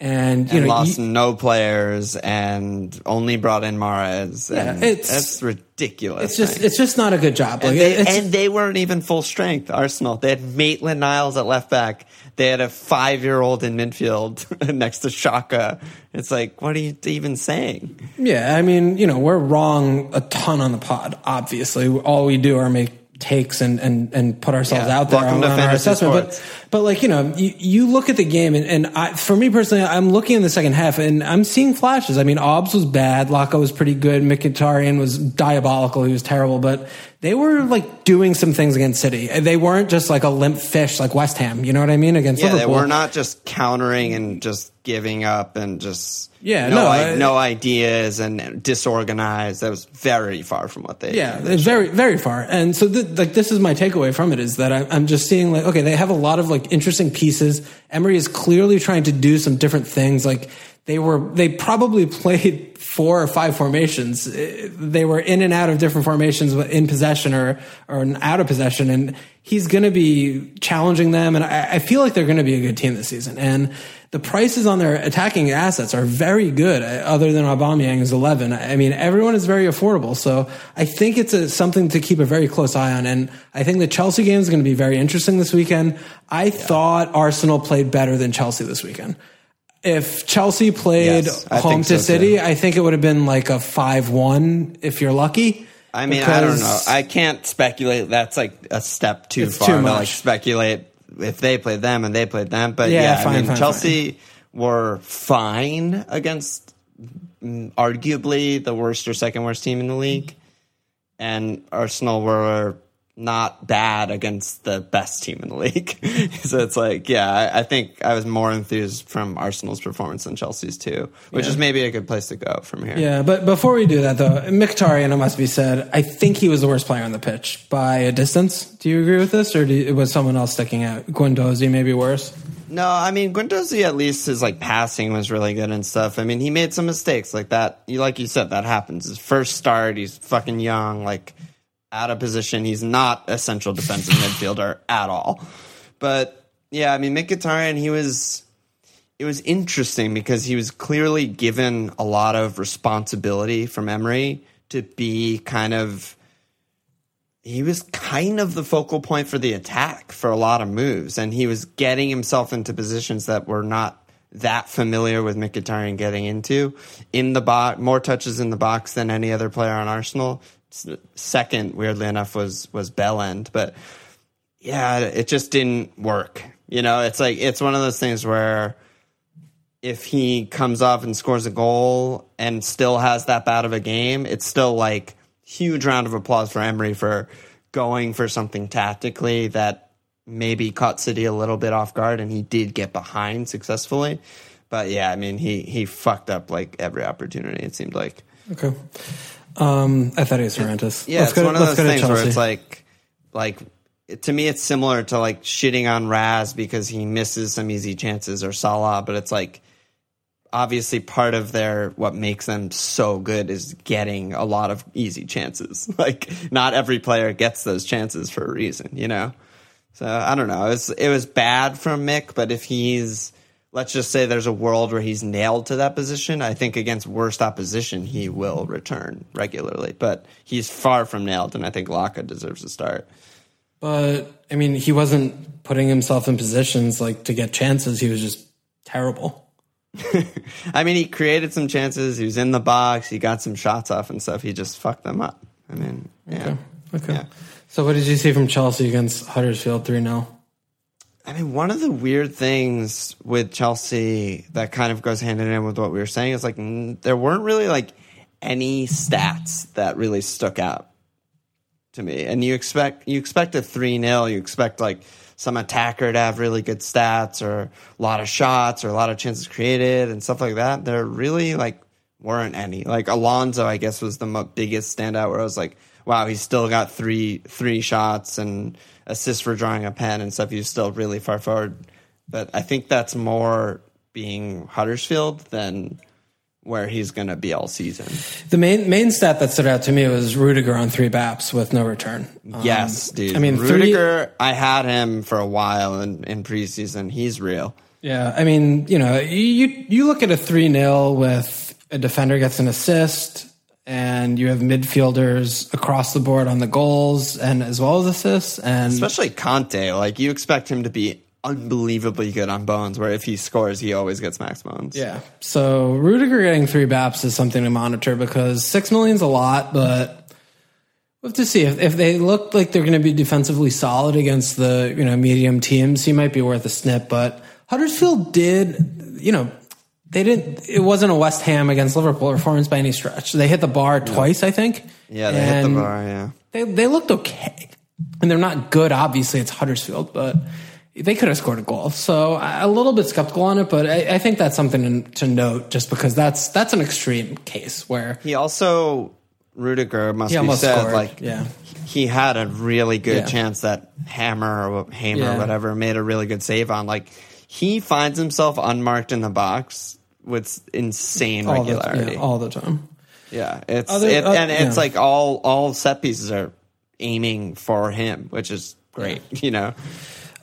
And you And know, lost you- no players and only brought in Mahrez. and it's- that's ridiculous. it's just man. it's just not a good job. Like and, they, and they weren't even full strength. Arsenal. They had Maitland Niles at left back. They had a five-year-old in midfield next to Xhaka. It's like, what are you even saying? Yeah, I mean, you know, we're wrong a ton on the pod. Obviously, all we do are make takes and and, and put ourselves Yeah, out there on, on our assessment. sports. But but like you know, you, you look at the game and, and I, for me personally, I'm looking in the second half and I'm seeing flashes. I mean, Obbs was bad, Laka was pretty good, Mkhitaryan was diabolical, he was terrible, but they were like doing some things against City. They weren't just like a limp fish like West Ham. You know what I mean? Against Yeah, they Liverpool. were not just countering and just giving up and just Yeah, no, no, I- no ideas and disorganized. That was very far from what they. Yeah, it's very very far. And so th- like this is my takeaway from it is that I, I'm just seeing like okay, they have a lot of like interesting pieces. Emery is clearly trying to do some different things. Like they were they probably played four or five formations. Eh, They were in and out of different formations in possession or or out of possession and he's going to be challenging them and I, I feel like they're going to be a good team this season. And the prices on their attacking assets are very good, uh, other than Aubameyang is 11. I mean, everyone is very affordable. So I think it's a, something to keep a very close eye on. And I think the Chelsea game is going to be very interesting this weekend. I thought Arsenal played better than Chelsea this weekend. If Chelsea played Yes, home to so, City, too. I think it would have been like a 5 1 if you're lucky. I mean, I don't know. I can't speculate. That's like a step too far too to like speculate if they played them and they played them. But Yeah, yeah, fine, I mean, fine, Chelsea were fine against mm, arguably the worst or second worst team in the league, and Arsenal were not bad against the best team in the league. so it's like, yeah, I, I think I was more enthused from Arsenal's performance than Chelsea's too, which Yeah. is maybe a good place to go from here. Yeah, but before we do that, though, Mkhitaryan, it must be said, I think he was the worst player on the pitch by a distance. Do you agree with this, or do you, was someone else sticking out? Guendouzi maybe worse. No, I mean Guendouzi at least his like passing was really good and stuff. I mean he made some mistakes like that. You like you said that happens. His first start, he's fucking young, like out of position. He's not a central defensive midfielder at all. But yeah, I mean Mkhitaryan, he was it was interesting because he was clearly given a lot of responsibility from Emery to be kind of he was kind of the focal point for the attack for a lot of moves, and he was getting himself into positions that were not that familiar with Mkhitaryan getting into in the box. More touches in the box than any other player on Arsenal. Second, weirdly enough, was was Bellend, but yeah, it just didn't work. You know, it's like it's one of those things where if he comes off and scores a goal and still has that bad of a game, it's still like huge round of applause for Emery for going for something tactically that maybe caught City a little bit off guard and he did get behind successfully. But yeah, I mean he he fucked up like every opportunity, it seemed like. Okay. Um, I thought he was horrendous. Yeah, let's it's go, one of those things where it's like, like to me, it's similar to like shitting on Raz because he misses some easy chances or Salah, but it's like obviously part of their what makes them so good is getting a lot of easy chances. Like not every player gets those chances for a reason, you know. So I don't know. It was it was bad from Mick, but if he's let's just say there's a world where he's nailed to that position, I think against worst opposition he will return regularly. But he's far from nailed, and I think Laka deserves a start. But I mean, he wasn't putting himself in positions like to get chances. He was just terrible. I mean, he created some chances. He was in the box. He got some shots off and stuff. He just fucked them up. I mean, yeah. Okay. Yeah. So, what did you see from Chelsea against Huddersfield 3 0? I mean, one of the weird things with Chelsea that kind of goes hand in hand with what we were saying is like there weren't really like any stats that really stuck out to me. And you expect you expect a three 0 you expect like some attacker to have really good stats or a lot of shots or a lot of chances created and stuff like that. There really like weren't any. Like Alonso, I guess, was the biggest standout where I was like, wow, he's still got three three shots and assists for drawing a pen and stuff. He's still really far forward. But I think that's more being Huddersfield than where he's going to be all season. The main main stat that stood out to me was Rudiger on three BAPs with no return. Um, yes, dude. I mean, three- Rudiger, I had him for a while in, in preseason. He's real. Yeah, I mean, you know, you you look at a 3 0 with a defender gets an assist, and you have midfielders across the board on the goals and as well as assists. And Especially Kanté. Like, you expect him to be unbelievably good on bonus, where if he scores, he always gets max bonus. yeah, so Rudiger getting three BAPs is something to monitor because six million's a lot, but we'll have to see if, if they look like they're going to be defensively solid against the you know medium teams. He might be worth a snip, but Huddersfield did you know. They didn't. It wasn't a West Ham against Liverpool performance by any stretch. They hit the bar twice, I think. Yeah, they hit the And- bar, yeah. they they looked okay, and they're not good. Obviously, it's Huddersfield, but they could have scored a goal. So I- a little bit skeptical on it, but I, I think that's something to, note, just because that's that's an extreme case where He also, Rudiger must he be almost said, scored. like, yeah, he had a really good Yeah. chance that Hammer or Hamer Yeah. or whatever made a really good save on. Like he finds himself unmarked in the box with insane all the, regularity. yeah, all the time. yeah, it's Other- it, uh, and it's yeah. like all all set pieces are aiming for him, which is great. You know,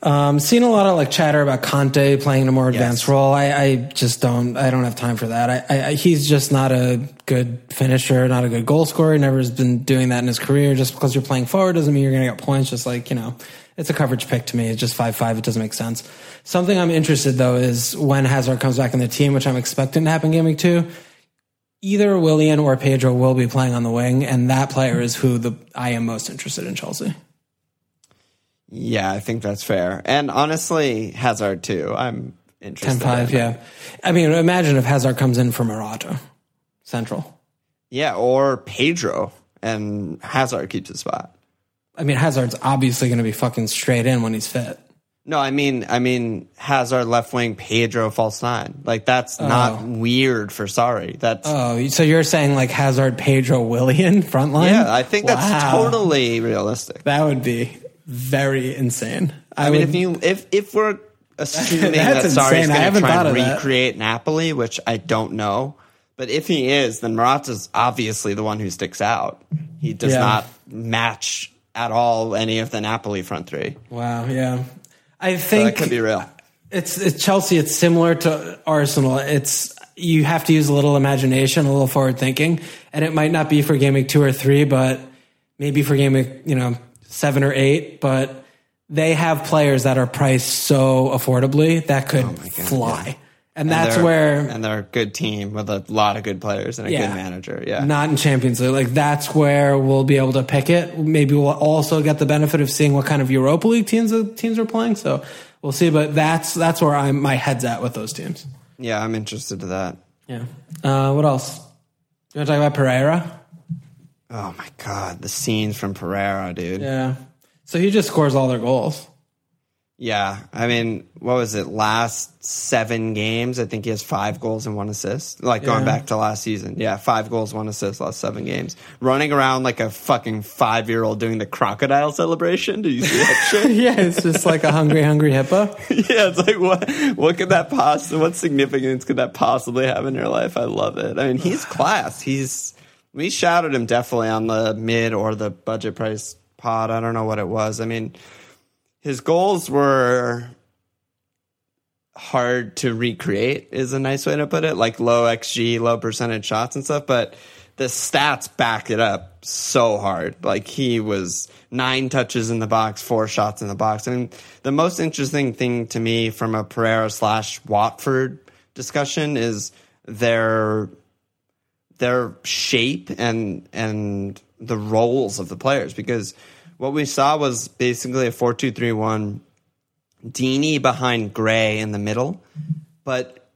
Um, seen a lot of like chatter about Kanté playing a more advanced Yes. role. I, I just don't. I don't have time for that. I, I, I, he's just not a good finisher, not a good goal scorer. Never has been doing that in his career. Just because you're playing forward doesn't mean you're going to get points. Just like you know, it's a coverage pick to me. It's just five five. It doesn't make sense. Something I'm interested though is when Hazard comes back in the team, which I'm expecting to happen game week two. either Willian or Pedro will be playing on the wing, and that player is who the I am most interested in Chelsea. Yeah, I think that's fair. And honestly, Hazard too. I'm interested. 10-5, in yeah. I mean, imagine if Hazard comes in for Morata, central. Yeah, or Pedro and Hazard keeps his spot. I mean, Hazard's obviously going to be fucking straight in when he's fit. No, I mean, I mean, Hazard left wing, Pedro false nine. Like that's oh. not weird for sorry. That's Oh, so you're saying like Hazard, Pedro, Willian front line? yeah. I think that's Wow. totally realistic. That would be very insane. I, I mean, would, if you if if we're assuming That's that Sarri's going to try and of that. recreate Napoli, which I don't know, but if he is, then Morata's obviously the one who sticks out. He does Yeah. not match at all any of the Napoli front three. wow, yeah. I So think that could be real. It's, it's Chelsea. It's similar to Arsenal. It's you have to use a little imagination, a little forward thinking, and it might not be for game week two or three, but maybe for game week you know seven or eight. But they have players that are priced so affordably that could oh fly, and that's They're- where and they're a good team with a lot of good players and a Yeah. good manager. Yeah, not in Champions League. Like that's where we'll be able to pick it. Maybe we'll also get the benefit of seeing what kind of Europa League teams the teams are playing. So we'll see. But that's that's where I'm my head's at with those teams. yeah, I'm interested to that. Yeah. Uh, what else? You want to talk about Pereyra? Oh my god, the scenes from Pereyra, dude. Yeah. So he just scores all their goals. Yeah, I mean, what was it? Last seven games, I think he has five goals and one assist. Like going Yeah. back to last season, yeah, five goals, one assist, last seven games. Running around like a fucking five year old doing the crocodile celebration. Do you see that shit? yeah, it's just like a hungry, hungry hippo. yeah, it's like what? What could that possibly? What significance could that possibly have in your life? I love it. I mean, he's class. He's we shouted him definitely on the mid or the budget price pod. I don't know what it was. I mean, his goals were hard to recreate is a nice way to put it like low xg low percentage shots and stuff but the stats back it up so hard. Like he was nine touches in the box four shots in the box. I mean the most interesting thing to me from a pereyra slash watford discussion is their their shape and and the roles of the players because what we saw was basically a 4-2-3-1 Deeney behind Gray in the middle, but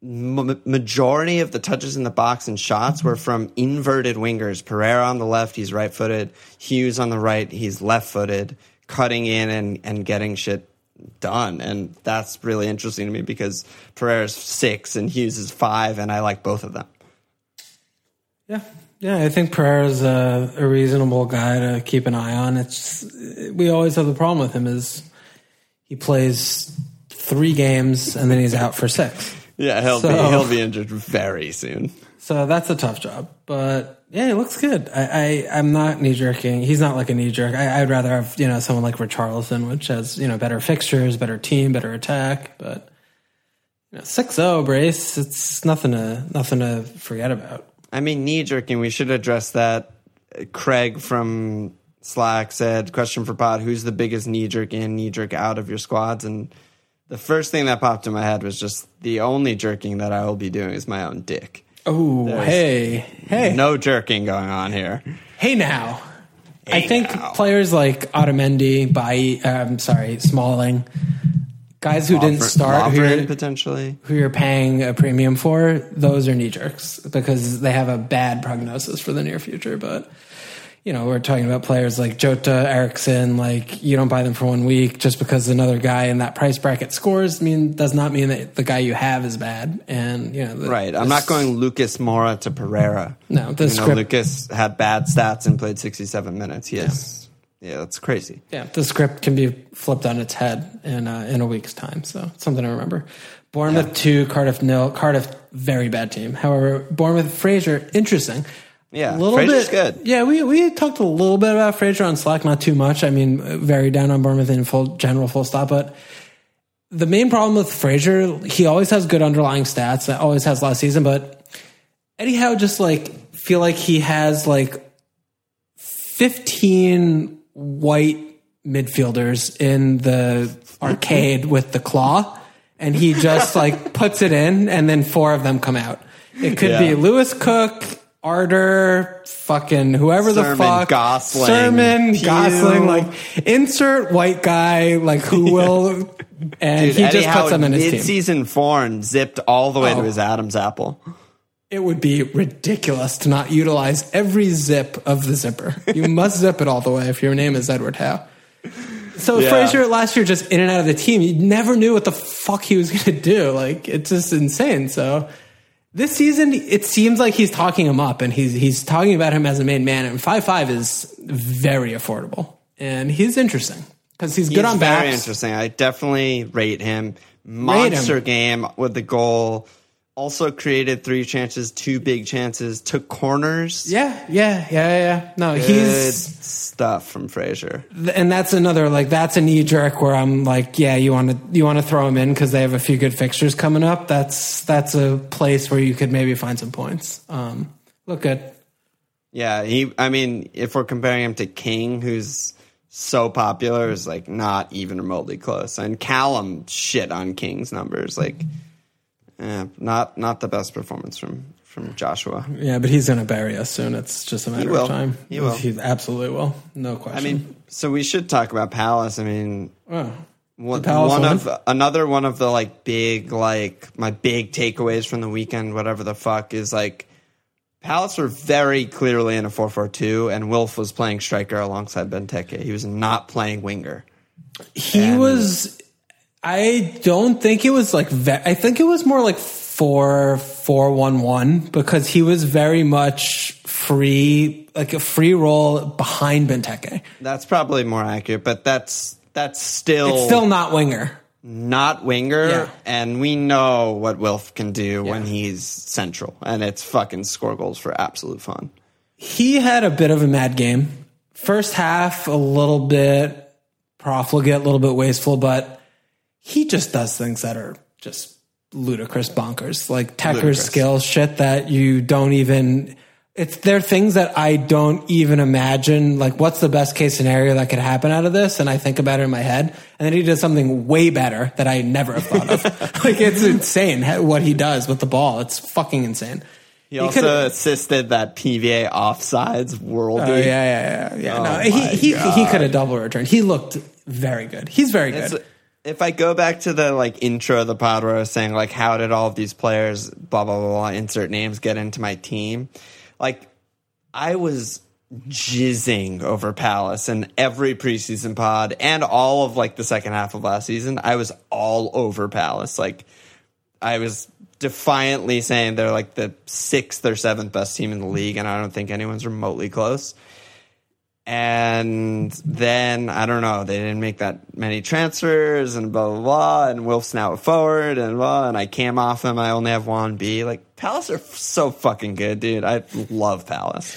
m- majority of the touches in the box and shots were from inverted wingers. Pereyra on the left, he's right-footed. Hughes on the right, he's left-footed, cutting in and, and getting shit done. And that's really interesting to me because Pereyra's six and Hughes is five, and I like both of them. Yeah. Yeah, I think Pereyra's a, a reasonable guy to keep an eye on. It's we always have the problem with him is he plays three games and then he's out for six. Yeah, he'll So- be he'll be injured very soon. So that's a tough job. But yeah, he looks good. I, I I'm not knee jerking. He's not like a knee jerk. I, I'd rather have you know someone like Richarlison, which has you know better fixtures, better team, better attack. But you know, 6-0 brace, it's nothing to nothing to forget about. I mean, knee jerking. We should address that. Craig from Slack said, "Question for Pod: Who's the biggest knee jerk in, knee jerk out of your squads?" And the first thing that popped in my head was just the only jerking that I will be doing is my own dick. Oh, hey, hey, No jerking going on here. hey now. I think now. players like Otamendi, Bai, um, sorry, Smalling, guys who didn't start, who you're, potentially. who you're paying a premium for, those are knee jerks because they have a bad prognosis for the near future. But you know, we're talking about players like Jota, Eriksen. Like you don't buy them for one week just because another guy in that price bracket scores. Mean, does not mean that the guy you have is bad. And you know, the, Right. I'm not going Lucas Moura to Pereyra. No, the you know, Lucas had bad stats and played 67 minutes. Yes. is. Yeah, that's crazy. Yeah, the script can be flipped on its head in uh, in a week's time. So something to remember. Bournemouth two, Cardiff nil. Cardiff very bad team. However, Bournemouth Fraser interesting. Yeah, a little Fraser's bit good. Yeah, we we talked a little bit about Fraser on Slack, not too much. I mean, very down on Bournemouth in full general full stop, but. The main problem with Fraser, he always has good underlying stats. That always has last season, but Eddie Howe just like feel like he has like 15 white midfielders in the arcade with the claw and he just like puts it in and then four of them come out. It could Yeah. be Lewis Cook, Arter, fucking whoever the fuck, Gosling, Surman, Pugh. Gosling, like insert white guy, like who will, and Dude, he Eddie just puts Howard them in his team. mid-season form zipped all the way Oh. to his Adam's apple. It would be ridiculous to not utilize every zip of the zipper. You must zip it all the way if your name is Edward Howe. So Yeah. Fraser last year just in and out of the team, you never knew what the fuck he was going to do. Like it's just insane. So this season, it seems like he's talking him up, and he's he's talking about him as a main man. And five five is very affordable, and he's interesting because he's good He's on very backs. interesting. I definitely rate him. Monster game with the goal. Also created three chances, two big chances, took corners. Yeah, yeah, yeah, yeah. No, Good he's stuff from Fraser. and that's another like that's a knee jerk where I'm like, yeah, you want to you want to throw him in because they have a few good fixtures coming up. That's that's a place where you could maybe find some points. Um, look good. Yeah, he. I mean, if we're comparing him to King, who's so popular, is like not even remotely close. And Callum shit on King's numbers, like, eh, not not the best performance from from Joshua. Yeah, but he's gonna bury us soon. It's just a matter of time. He will. He absolutely will. No question. I mean, so we should talk about Palace. I mean, oh, one, of another one of the like big like my big takeaways from the weekend, whatever the fuck, is like Palace were very clearly in a 4-4-2, and Wilf was playing striker alongside Benteke. He was not playing winger. he was. I don't think it was like. Ve- I think it was more like four four one one because he was very much free, like a free roll behind Benteke. That's probably more accurate, but that's that's still, It's still not winger. not winger, Yeah. and we know what Wilf can do when he's central, and it's fucking score goals for absolute fun. He had a bit of a mad game. First half, a little bit profligate, a little bit wasteful, but he just does things that are just ludicrous bonkers. Like Techers skill shit that you don't even. It's they're things that I don't even imagine. Like, what's the best case scenario that could happen out of this? And I think about it in my head, and then he does something way better that I never have thought of. like, it's insane what he does with the ball. It's fucking insane. He, also could've- assisted that PVA offsides worldie. Oh yeah, yeah, yeah, yeah. Oh, no, he he God. he could have double returned. He looked very good. He's very It's- good. If I go back to the like intro of the pod where I was saying like how did all of these players blah blah blah, blah insert names get into my team, like I was jizzing over Palace and every preseason pod and all of like the second half of last season. I was all over Palace. Like I was defiantly saying they're like the sixth or seventh best team in the league, and I don't think anyone's remotely close. And then I don't know, they didn't make that many transfers and blah blah blah. And Wilf's now forward and blah. And I cam off him. I only have one B. Like Palace are so fucking good, dude. I love Palace.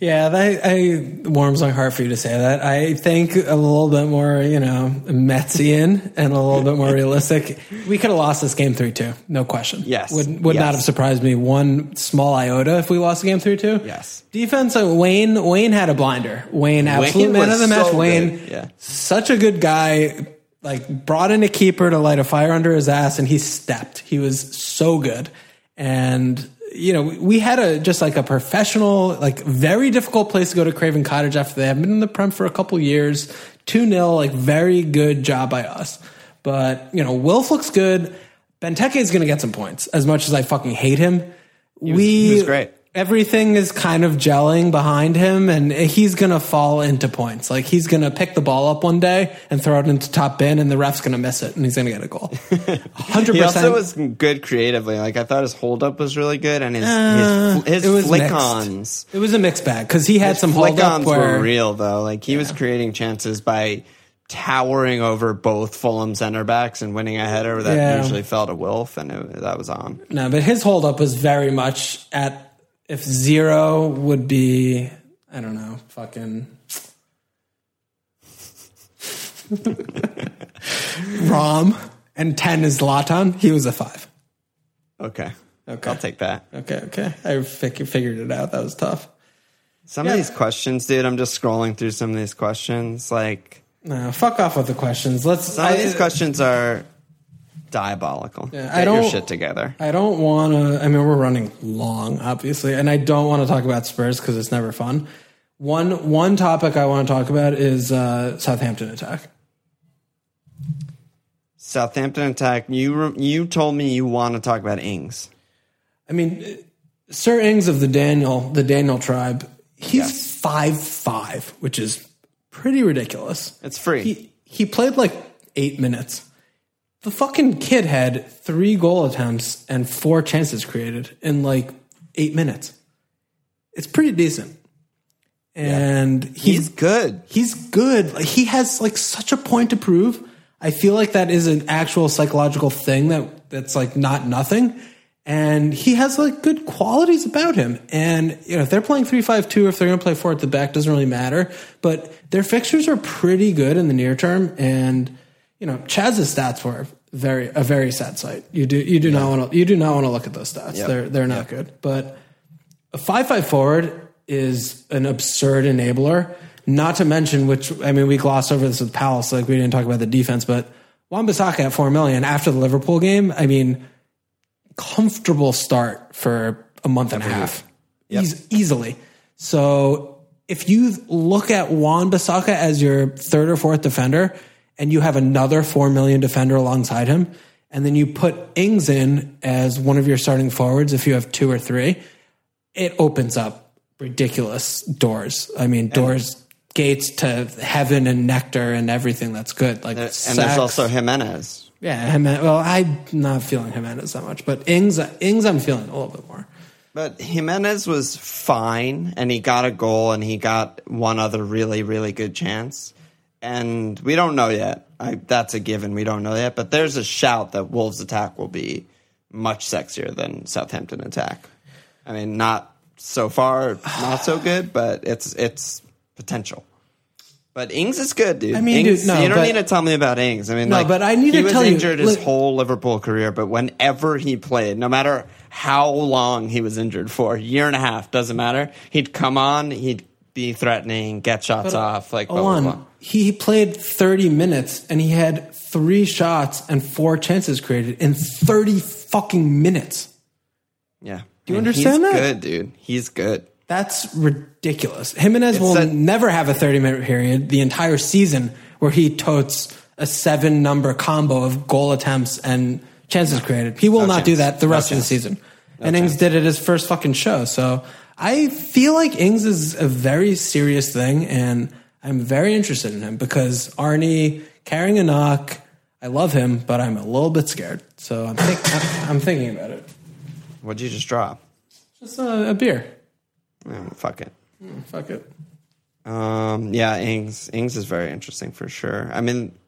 Yeah, that I warms my heart for you to say that. I think a little bit more, you know, Metsian and a little bit more realistic. We could have lost this game three two, no question. Yes. would would Yes. not have surprised me one small iota if we lost the game three two. Yes. defense. uh, Wayne Wayne had a blinder. Wayne, absolute man of the match. so Wayne, good. Yeah. such a good guy. Like brought in a keeper to light a fire under his ass, and he stepped. He was so good, and you know we had a just like a professional, like very difficult place to go to Craven Cottage after they have been in the prem for a couple years. Two 0 like very good job by us. But you know, Wilf looks good. Benteke is going to get some points. As much as I fucking hate him, we he was great. Everything is kind of gelling behind him and he's going to fall into points. Like he's going to pick the ball up one day and throw it into top bin and the ref's going to miss it and he's going to get a goal. 100%. He also was good creatively. Like I thought his hold up was really good, and his his, his Uh, it was flick mixed. ons. it was a mixed bag because he had some hold flick up ons where were real though. Like he was creating chances by towering over both Fulham center backs and winning a header that Yeah. usually fell to Wilf, and it, that was on. no, but his hold up was very much at if zero would be I don't know fucking Rom and ten is Zlatan. He was a five. Okay, Okay. I'll take that. Okay, okay. I fig- figured it out. That was tough. Some Yeah. of these questions, dude. I'm just scrolling through some of these questions. Like No, fuck off with the questions. Let's. some of these questions are diabolical. Yeah, Get I don't- your shit together. I don't want to. I mean, we're running long, obviously, and I don't want to talk about Spurs because it's never fun. One one topic I want to talk about is uh, Southampton attack. Southampton attack. You you told me you want to talk about Ings. I mean, Sir Ings of the Daniel, the Daniel tribe, he's five five, which is pretty ridiculous. It's free. He he played like eight minutes. The fucking kid had three goal attempts and four chances created in like eight minutes. It's pretty decent. And He's he's good. he's good. Like, he has like such a point to prove. I feel like that is an actual psychological thing that that's like not nothing. And he has like good qualities about him. And you know, if they're playing three five two, if they're going to play four at the back, doesn't really matter. But their fixtures are pretty good in the near term. And you know, Chaz's stats were very a very sad sight. You do you do not want to you do not want to look at those stats. Yep. They're they're not good. But a five five forward is an absurd enabler. Not to mention, which I mean, we glossed over this with Palace, like we didn't talk about the defense, but Wan Bissaka at four million after the Liverpool game. I mean, comfortable start for a month and a half, Eas- easily. So if you look at Wan Bissaka as your third or fourth defender, and you have another four million defender alongside him, and then you put Ings in as one of your starting forwards, if you have two or three, it opens up ridiculous doors. I mean, doors, gates to heaven and nectar and everything that's good. Like, And there's also Jimenez. yeah, Jimenez, well, I'm not feeling Jimenez that much, but Ings, Ings, I'm feeling a little bit more. But Jimenez was fine, and he got a goal, and he got one other really, really good chance. And we don't know yet. I, that's a given. We don't know yet. But there's a shout that Wolves attack will be much sexier than Southampton attack. I mean, not so far, not so good, but it's it's potential. But Ings is good, dude. I mean, Ings, dude, no, you don't but- need to tell me about Ings. I mean, No, like, but I need he to was tell you, injured his like- whole Liverpool career, but whenever he played, no matter how long he was injured for, year and a half, doesn't matter. He'd come on, he'd be threatening, get shots off, like blah, blah, blah. He played 30 minutes and he had three shots and four chances created in 30 fucking minutes. Yeah. Do you And understand he's that? good, dude. He's good. That's ridiculous. Jimenez will a- never have a 30 minute period the entire season where he totes a seven number combo of goal attempts and chances created. He will not do that the No rest of the chance. season. and Ings did it his first fucking show. So I feel like Ings is a very serious thing and I'm very interested in him because Arnie carrying a knock, I love him, but I'm a little bit scared. So I'm, think, I'm, I'm thinking about it. What'd you just drop? Just a, a beer. Oh, fuck it. Fuck it. Um, yeah, Ings. Ings is very interesting for sure. I mean,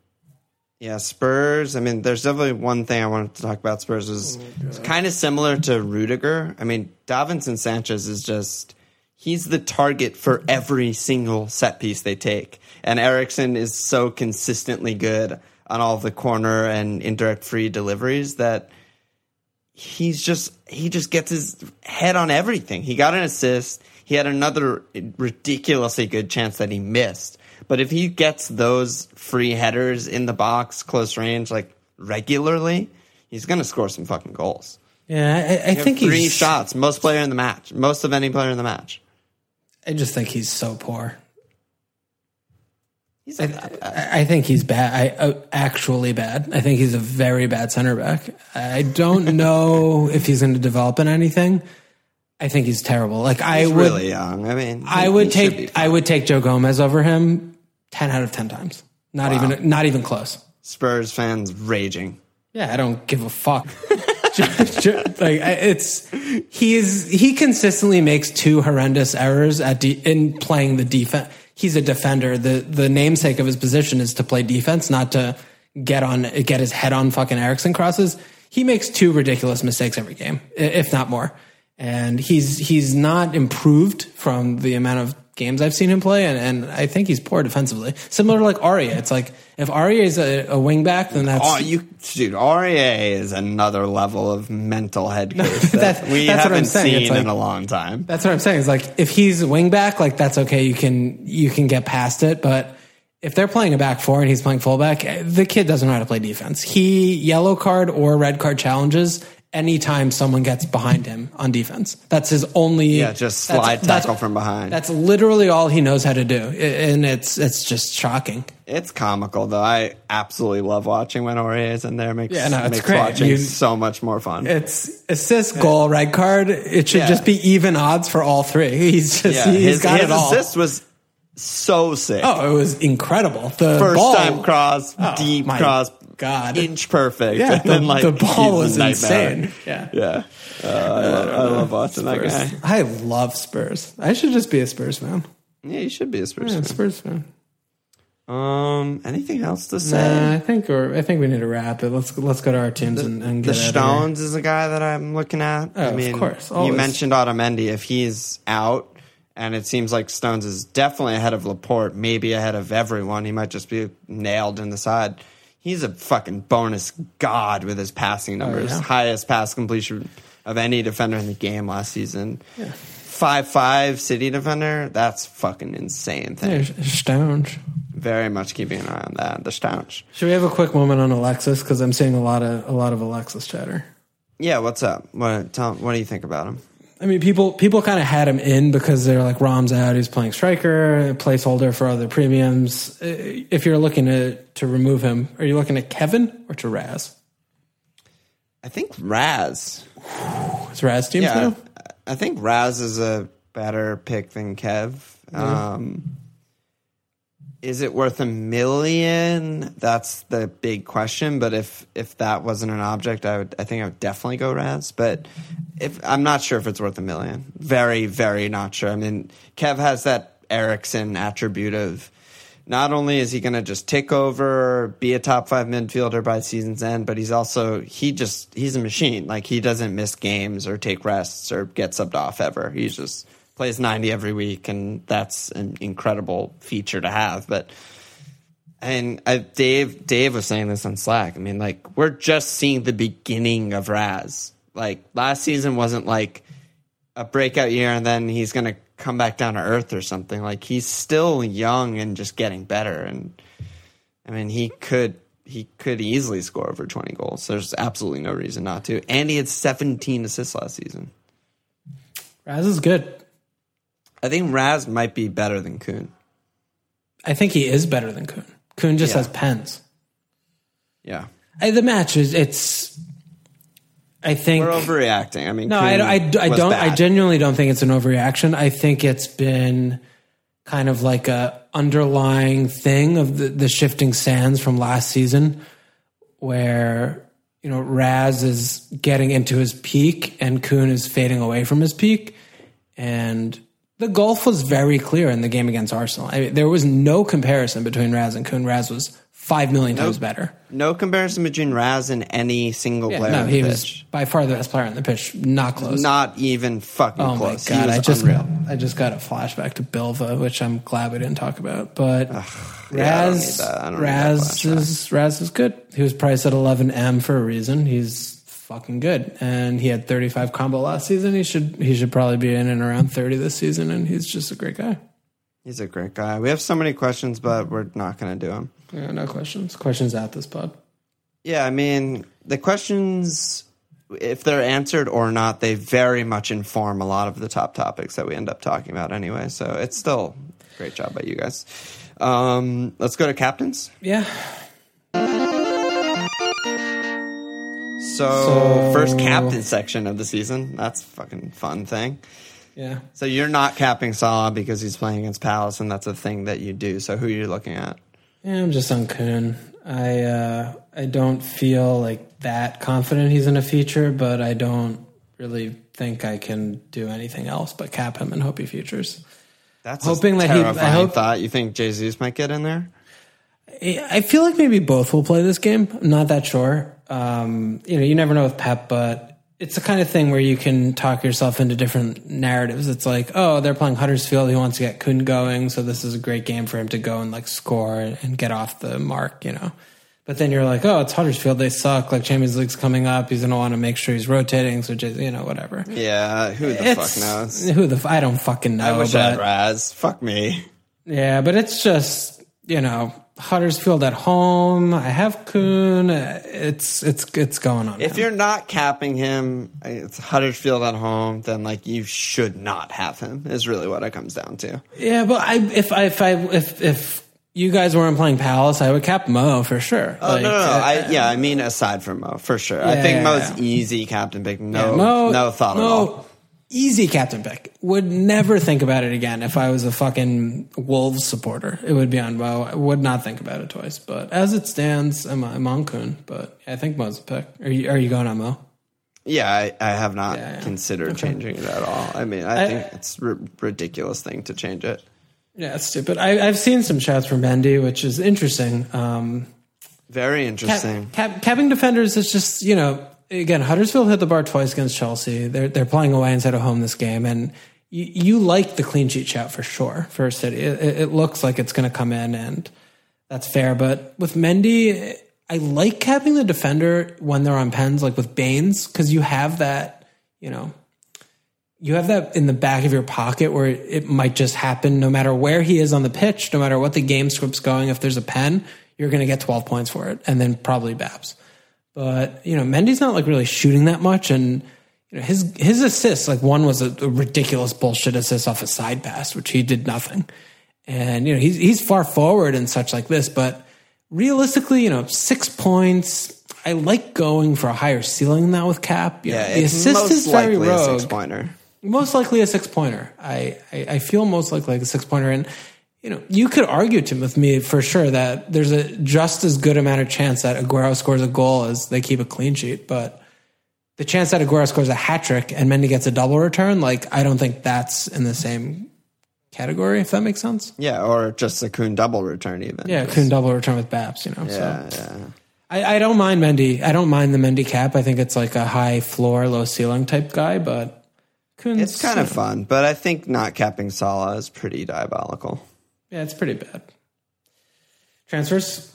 yeah, Spurs. I mean, there's definitely one thing I wanted to talk about. Spurs is it's kind of similar to Rudiger. I mean, Davinson Sanchez is just he's the target for every single set piece they take, and Eriksen is so consistently good on all the corner and indirect free deliveries that he's just he just gets his head on everything. He got an assist. He had another ridiculously good chance that he missed. But if he gets those free headers in the box, close range, like regularly, he's gonna score some fucking goals. Yeah, I, I think three he's. shots, most player in the match, most of any player in the match. I just think he's so poor. He's that. I I think he's bad. I uh, actually bad. I think he's a very bad center back. I don't know if he's going to develop in anything. I think he's terrible. Like I He's would, really young. I mean, I would he should be take. I would take Joe Gomez over him ten out of ten times. Not even, not even close. Spurs fans raging. Yeah, I don't give a fuck. like it's he's he consistently makes two horrendous errors at de- in playing the defense. He's a defender. the The namesake of his position is to play defense, not to get on get his head on fucking Eriksen crosses. He makes two ridiculous mistakes every game, if not more. And he's he's not improved from the amount of games I've seen him play, and, and I think he's poor defensively. Similar to like Aurier, it's like if Aurier is a, a wing back, then that's Oh, you, dude, Aurier is another level of mental head case that That's- we that's what I'm haven't saying. It's seen in a long time. That's what I'm saying. Is like if he's a wing back, like that's okay. You can you can get past it. But if they're playing a back four and he's playing fullback, eh, the kid doesn't know how to play defense. He yellow card or red card challenges anytime someone gets behind him on defense. That's his only Yeah, just slide that's- tackle from behind. That's literally all he knows how to do, and it's it's just shocking. It's comical though. I absolutely love watching when Aurier's in there. Makes, Yeah, no, it's makes great. watching You- so much more fun. It's assist, goal, red card. It should Yeah. just be even odds for all three. He's just yeah, he's his, got his it all. assist was so sick. Oh, it was incredible. The First ball, time cross, Oh, deep my cross, God. inch perfect. Yeah, and then, the- like, the ball he's a was nightmare. insane. Yeah. yeah. Uh, I, love, I love watching that guy. Spurs. I love Spurs. I should just be a Spurs fan. Yeah, you should be a Spurs Yeah, fan. Spurs fan. Um, anything else to say? Nah, I think we're, I think we need to wrap it. Let's let's go to our teams and, and The get out. Stones is a guy that I'm looking at. Oh, I of mean, course, you mentioned Otamendi. If he's out, and it seems like Stones is definitely ahead of Laporte, maybe ahead of everyone. He might just be nailed in the side. He's a fucking bonus god with his passing oh, numbers. Oh, yeah? Highest pass completion of any defender in the game last season. Five five city defender. That's fucking insane thing. Yeah, Stones. Very much keeping an eye on that. The Stones. Should we have a quick moment on Alexis because I'm seeing a lot of a lot of Alexis chatter. Yeah, what's up? What tell, what do you think about him? I mean, people people kind of had him in because they're like Rom's out, he's playing striker, placeholder for other premiums. Uh, If you're looking to to remove him, are you looking at Kevin or to Raz? I think Raz. It's Raz teams Yeah, now. I think Raz is a better pick than Kev. Um, is it worth a million? That's the big question. But if if that wasn't an object, I would. I think I would definitely go Raz. But if I'm not sure if it's worth a million. Very, very not sure. I mean, Kev has that Eriksen attribute of. Not only is he going to just take over, be a top five midfielder by season's end, but he's also he just he's a machine. Like he doesn't miss games or take rests or get subbed off ever. He's just plays ninety every week, and that's an incredible feature to have. But and I, Dave Dave was saying this on Slack. I mean, like we're just seeing the beginning of Raz. Like last season wasn't like a breakout year, and then he's to come back down to earth or something. Like he's still young and just getting better. And I mean, he could he could easily score over twenty goals. There's absolutely no reason not to. And he had 17 assists last season. Raz is good. I think Raz might be better than Kun. I think he is better than Kun. Kun just Yeah. has pens. Yeah, I, the match is it's. I think we're overreacting. I mean, No, I, I, I don't. I genuinely don't think it's an overreaction. I think it's been kind of like a underlying thing of the, the shifting sands from last season, where you know Raz is getting into his peak and Kun is fading away from his peak, and the gulf was very clear in the game against Arsenal. I mean, there was no comparison between Raz and Kun. Raz was five million times better. No comparison between Raz and any single Yeah, player no, he was by far the best player on the pitch. Not close. Not even fucking Oh close. my god! I just unreal. I just got a flashback to Bilva, which I'm glad we didn't talk about. But yeah, need Raz, that. I don't need that Raz is Raz is good. He was priced at 11m for a reason. He's fucking good, and he had 35 combo last season. He should he should probably be in and around 30 this season, and he's just a great guy. He's a great guy. We have so many questions, but we're not going to do them. Yeah, no questions. Questions at this pod. Yeah, I mean, the questions, if they're answered or not, they very much inform a lot of the top topics that we end up talking about anyway. So it's still a great job by you guys. Um, let's go to captains. Yeah. So, So- first captain section of the season. That's a fucking fun thing. Yeah. So you're not capping Salah because he's playing against Palace, and that's a thing that you do. So who are you looking at? Yeah, I'm just on Kun. I uh, I don't feel like that confident he's in a feature, but I don't really think I can do anything else but cap him and hope he features. That's Hoping a that he- I hope- thought. You think Jesus might get in there? I feel like maybe both will play this game. I'm not that sure. Um, you know, you never know with Pep, but it's the kind of thing where you can talk yourself into different narratives. It's like, oh, they're playing Huddersfield. He wants to get Kun going, so this is a great game for him to go and like score and get off the mark. You know. But then you're like, oh, it's Huddersfield. They suck. Like Champions League's coming up. He's going to want to make sure he's rotating. So just, you know, whatever. Yeah, who the It's- fuck knows? Who the f- I don't fucking know. I wish I had but- Raz. Fuck me. yeah, but it's just you know, Huddersfield at home. I have Kun. It's it's it's going on. If now. you're not capping him, it's Huddersfield at home. Then like you should not have him. Is really what it comes down to. yeah, but I if I if I if if you guys weren't playing Palace, I would cap Mo for sure. Oh Like, no, no, no. uh, I, yeah, I mean aside from Mo, for sure. I think yeah, Mo's yeah. easy captain pick. No, Mo, no thought Mo, at all. Easy captain pick. Would never think about it again if I was a fucking Wolves supporter. It would be on Mo. I would not think about it twice. But as it stands, I'm, I'm on Kun. But I think Mo's a pick. Are you, are you going on Mo? Yeah, I, I have not Yeah, yeah. considered changing it at all. I mean, I, I- think it's a r- ridiculous thing to change it. Yeah, it's stupid. I, I've seen some chats from Mendy, which is interesting. Um, Very cap, interesting. cap, capping defenders is just you know again Huddersfield hit the bar twice against Chelsea. They're they're playing away instead of home this game, and you, you like the clean sheet shout for sure for City. It, it, looks like it's going to come in, and that's fair. But with Mendy, I like capping the defender when they're on pens, like with Baines, because you have that you know you have that in the back of your pocket where it might just happen no matter where he is on the pitch, no matter what the game script's going. If there's a pen, you're going to get 12 points for it, and then probably Babs. But you know, Mendy's not like really shooting that much, and you know his his assists, like one was a, a ridiculous bullshit assist off a side pass, which he did nothing. And you know he's he's far forward and such like this, but realistically, you know, six points. I like going for a higher ceiling than that with Cap. You know, Yeah, the it's assist is very rogue. six pointer. Most likely a six pointer. I, I, I feel most likely like a six pointer. And, you know, you could argue to with me for sure that there's a just as good amount of chance that Aguero scores a goal as they keep a clean sheet. But the chance that Aguero scores a hat trick and Mendy gets a double return, like, I don't think that's in the same category, if that makes sense. Yeah, or just a Kun double return even. Yeah, couldn't double return with Babs, you know. Yeah, so yeah. I, I don't mind Mendy. I don't mind the Mendy cap. I think it's like a high floor, low ceiling type guy, but Kun's, It's kind of fun, but I think not capping Salah is pretty diabolical. Yeah, it's pretty bad. Transfers?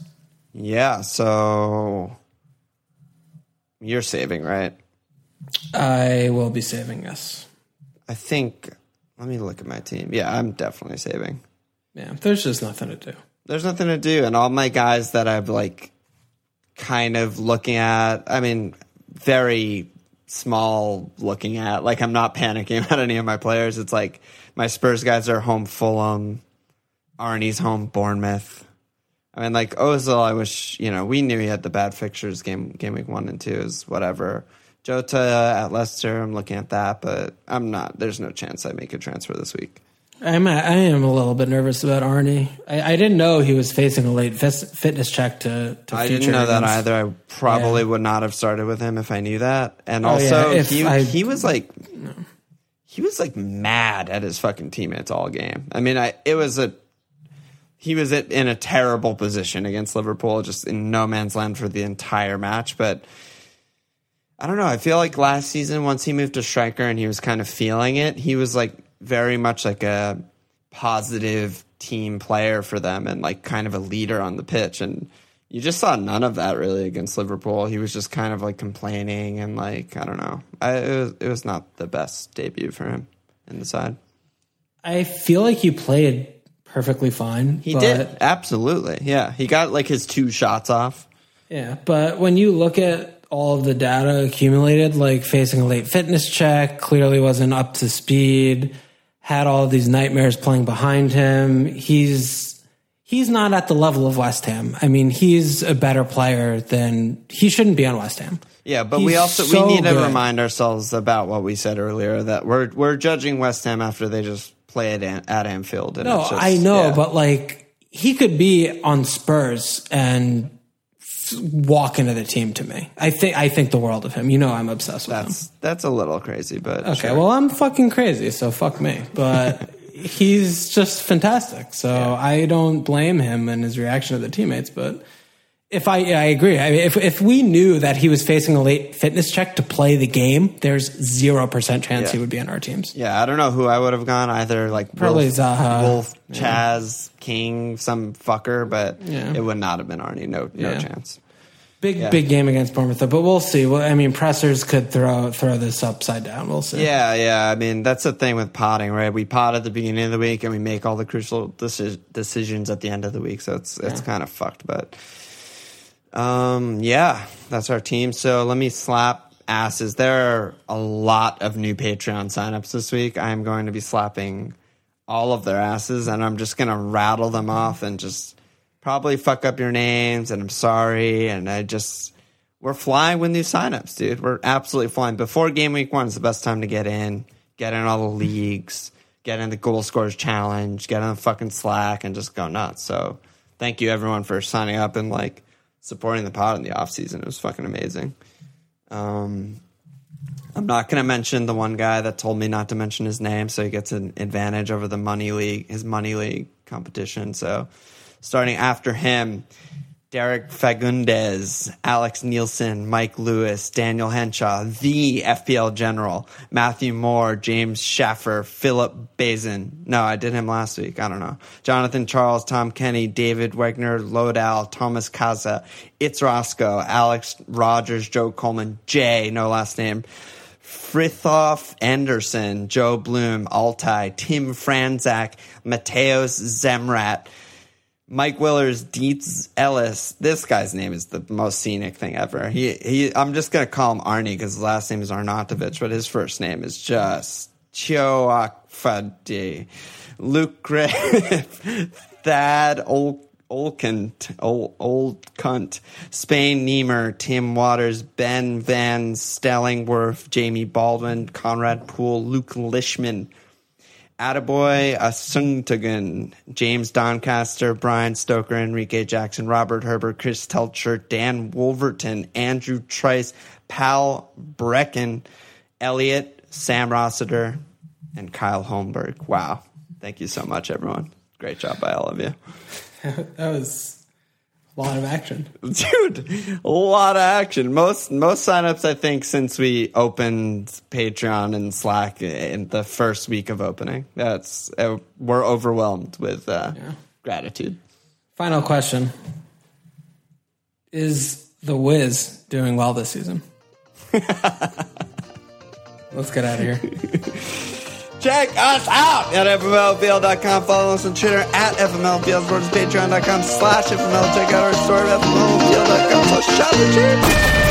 Yeah, so you're saving, right? I will be saving us. I think. Let me look at my team. Yeah, I'm definitely saving. Yeah, there's just nothing to do. There's nothing to do, and all my guys that I've like kind of looking at. I mean, very small looking at. Like I'm not panicking about any of my players. It's like my Spurs guys are home Fulham, Arnie's home Bournemouth. I mean, like Ozil, I wish you know we knew he had the bad fixtures game game week one and two is whatever. Jota at Leicester, I'm looking at that, but I'm not. There's no chance I make a transfer this week. I'm I am a little bit nervous about Arnie. I, I didn't know he was facing a late fitness check to to I didn't know that either. I probably Yeah. would not have started with him if I knew that. And Oh, also, yeah, he I- he was like he was like mad at his fucking teammates all game. I mean, I it was a he was at, in a terrible position against Liverpool, just in no man's land for the entire match. But I don't know. I feel like last season, once he moved to striker and he was kind of feeling it, he was like very much like a positive team player for them and like kind of a leader on the pitch. And you just saw none of that really against Liverpool. He was just kind of like complaining and like I don't know. I, it was it was not the best debut for him in the side. I feel like you played perfectly fine. He but, did absolutely, yeah. He got like his two shots off. Yeah, but when you look at all of the data accumulated, like facing a late fitness check, clearly wasn't up to speed, had all of these nightmares playing behind him. He's he's not at the level of West Ham. I mean, he's a better player than he shouldn't be on West Ham. Yeah, but He's we also so we need to good. remind ourselves about what we said earlier that we're we're judging West Ham after they just play at, An- at Anfield. And No, it's just, I know, yeah. but like he could be on Spurs and f- walk into the team to me. I think I think the world of him. You know, I'm obsessed with him. that's that's a little crazy, but Okay, sure. well, I'm fucking crazy, so fuck me. But he's just fantastic. So I don't blame him and his reaction to the teammates. But if I, I agree. I mean, if if we knew that he was facing a late fitness check to play the game, there's zero percent chance Yeah. he would be on our teams. yeah, I don't know who I would have gone either. Like Probably Wolf, Zaha. Wolf, Chaz, King, some fucker, but Yeah. it would not have been Arnie. No, no Yeah. chance. Big big game against Bournemouth, though, but we'll see. Well, I mean, pressers could throw throw this upside down. We'll see. Yeah, yeah. I mean, that's the thing with potting, right? We pot at the beginning of the week and we make all the crucial deci- decisions at the end of the week. So it's it's kind of fucked. But um, yeah, that's our team. So let me slap asses. There are a lot of new Patreon signups this week. I am going to be slapping all of their asses, and I'm just gonna rattle them off and just probably fuck up your names. And I'm sorry. And I just we're flying with new signups, dude. We're absolutely flying. Before game week one is the best time to get in, get in all the leagues, get in the goal scores challenge, get in the fucking Slack, and just go nuts. So thank you everyone for signing up and like supporting the pod in the off season. It was fucking amazing. Um, I'm not going to mention the one guy that told me not to mention his name, so he gets an advantage over the money league, his money league competition. So, starting after him, Derek Fagundes, Alex Nielsen, Mike Lewis, Daniel Henshaw, the FPL general, Matthew Moore, James Schaffer, Philip Bazin. No, I did him last week. I don't know. Jonathan Charles, Tom Kenny, David Wegner, Lodal, Thomas Kaza, It's Roscoe, Alex Rogers, Joe Coleman, Jay, no last name. Frithoff Anderson, Joe Bloom, Altai, Tim Franzak, Mateos Zemrat, Mike Willers, Dietz Ellis. This guy's name is the most scenic thing ever. He he. I'm just gonna call him Arnie because his last name is Arnautovic, but his first name is just Chioakfadi. Luke Griff, Thad Ol- Olkant, Ol- Old Cunt, Spain Niemer, Tim Waters, Ben Van Stellingworth, Jamie Baldwin, Conrad Poole, Luke Lishman. Attaboy Asungtagan, James Doncaster, Brian Stoker, Enrique Jackson, Robert Herbert, Chris Telcher, Dan Wolverton, Andrew Trice, Pal Brecken, Elliot, Sam Rossiter, and Kyle Holmberg. Wow. Thank you so much, everyone. Great job by all of you. that was a lot of action. Dude, a lot of action. Most most signups I think since we opened Patreon and Slack in the first week of opening. That's uh, we're overwhelmed with uh, gratitude. Final question: Is the Wiz doing well this season? Let's get out of here. Check us out at FMLFL.com. Follow us on Twitter at FMLFL. Patreon.com slash FML. Check out our store at FMLFL.com. So shout out to.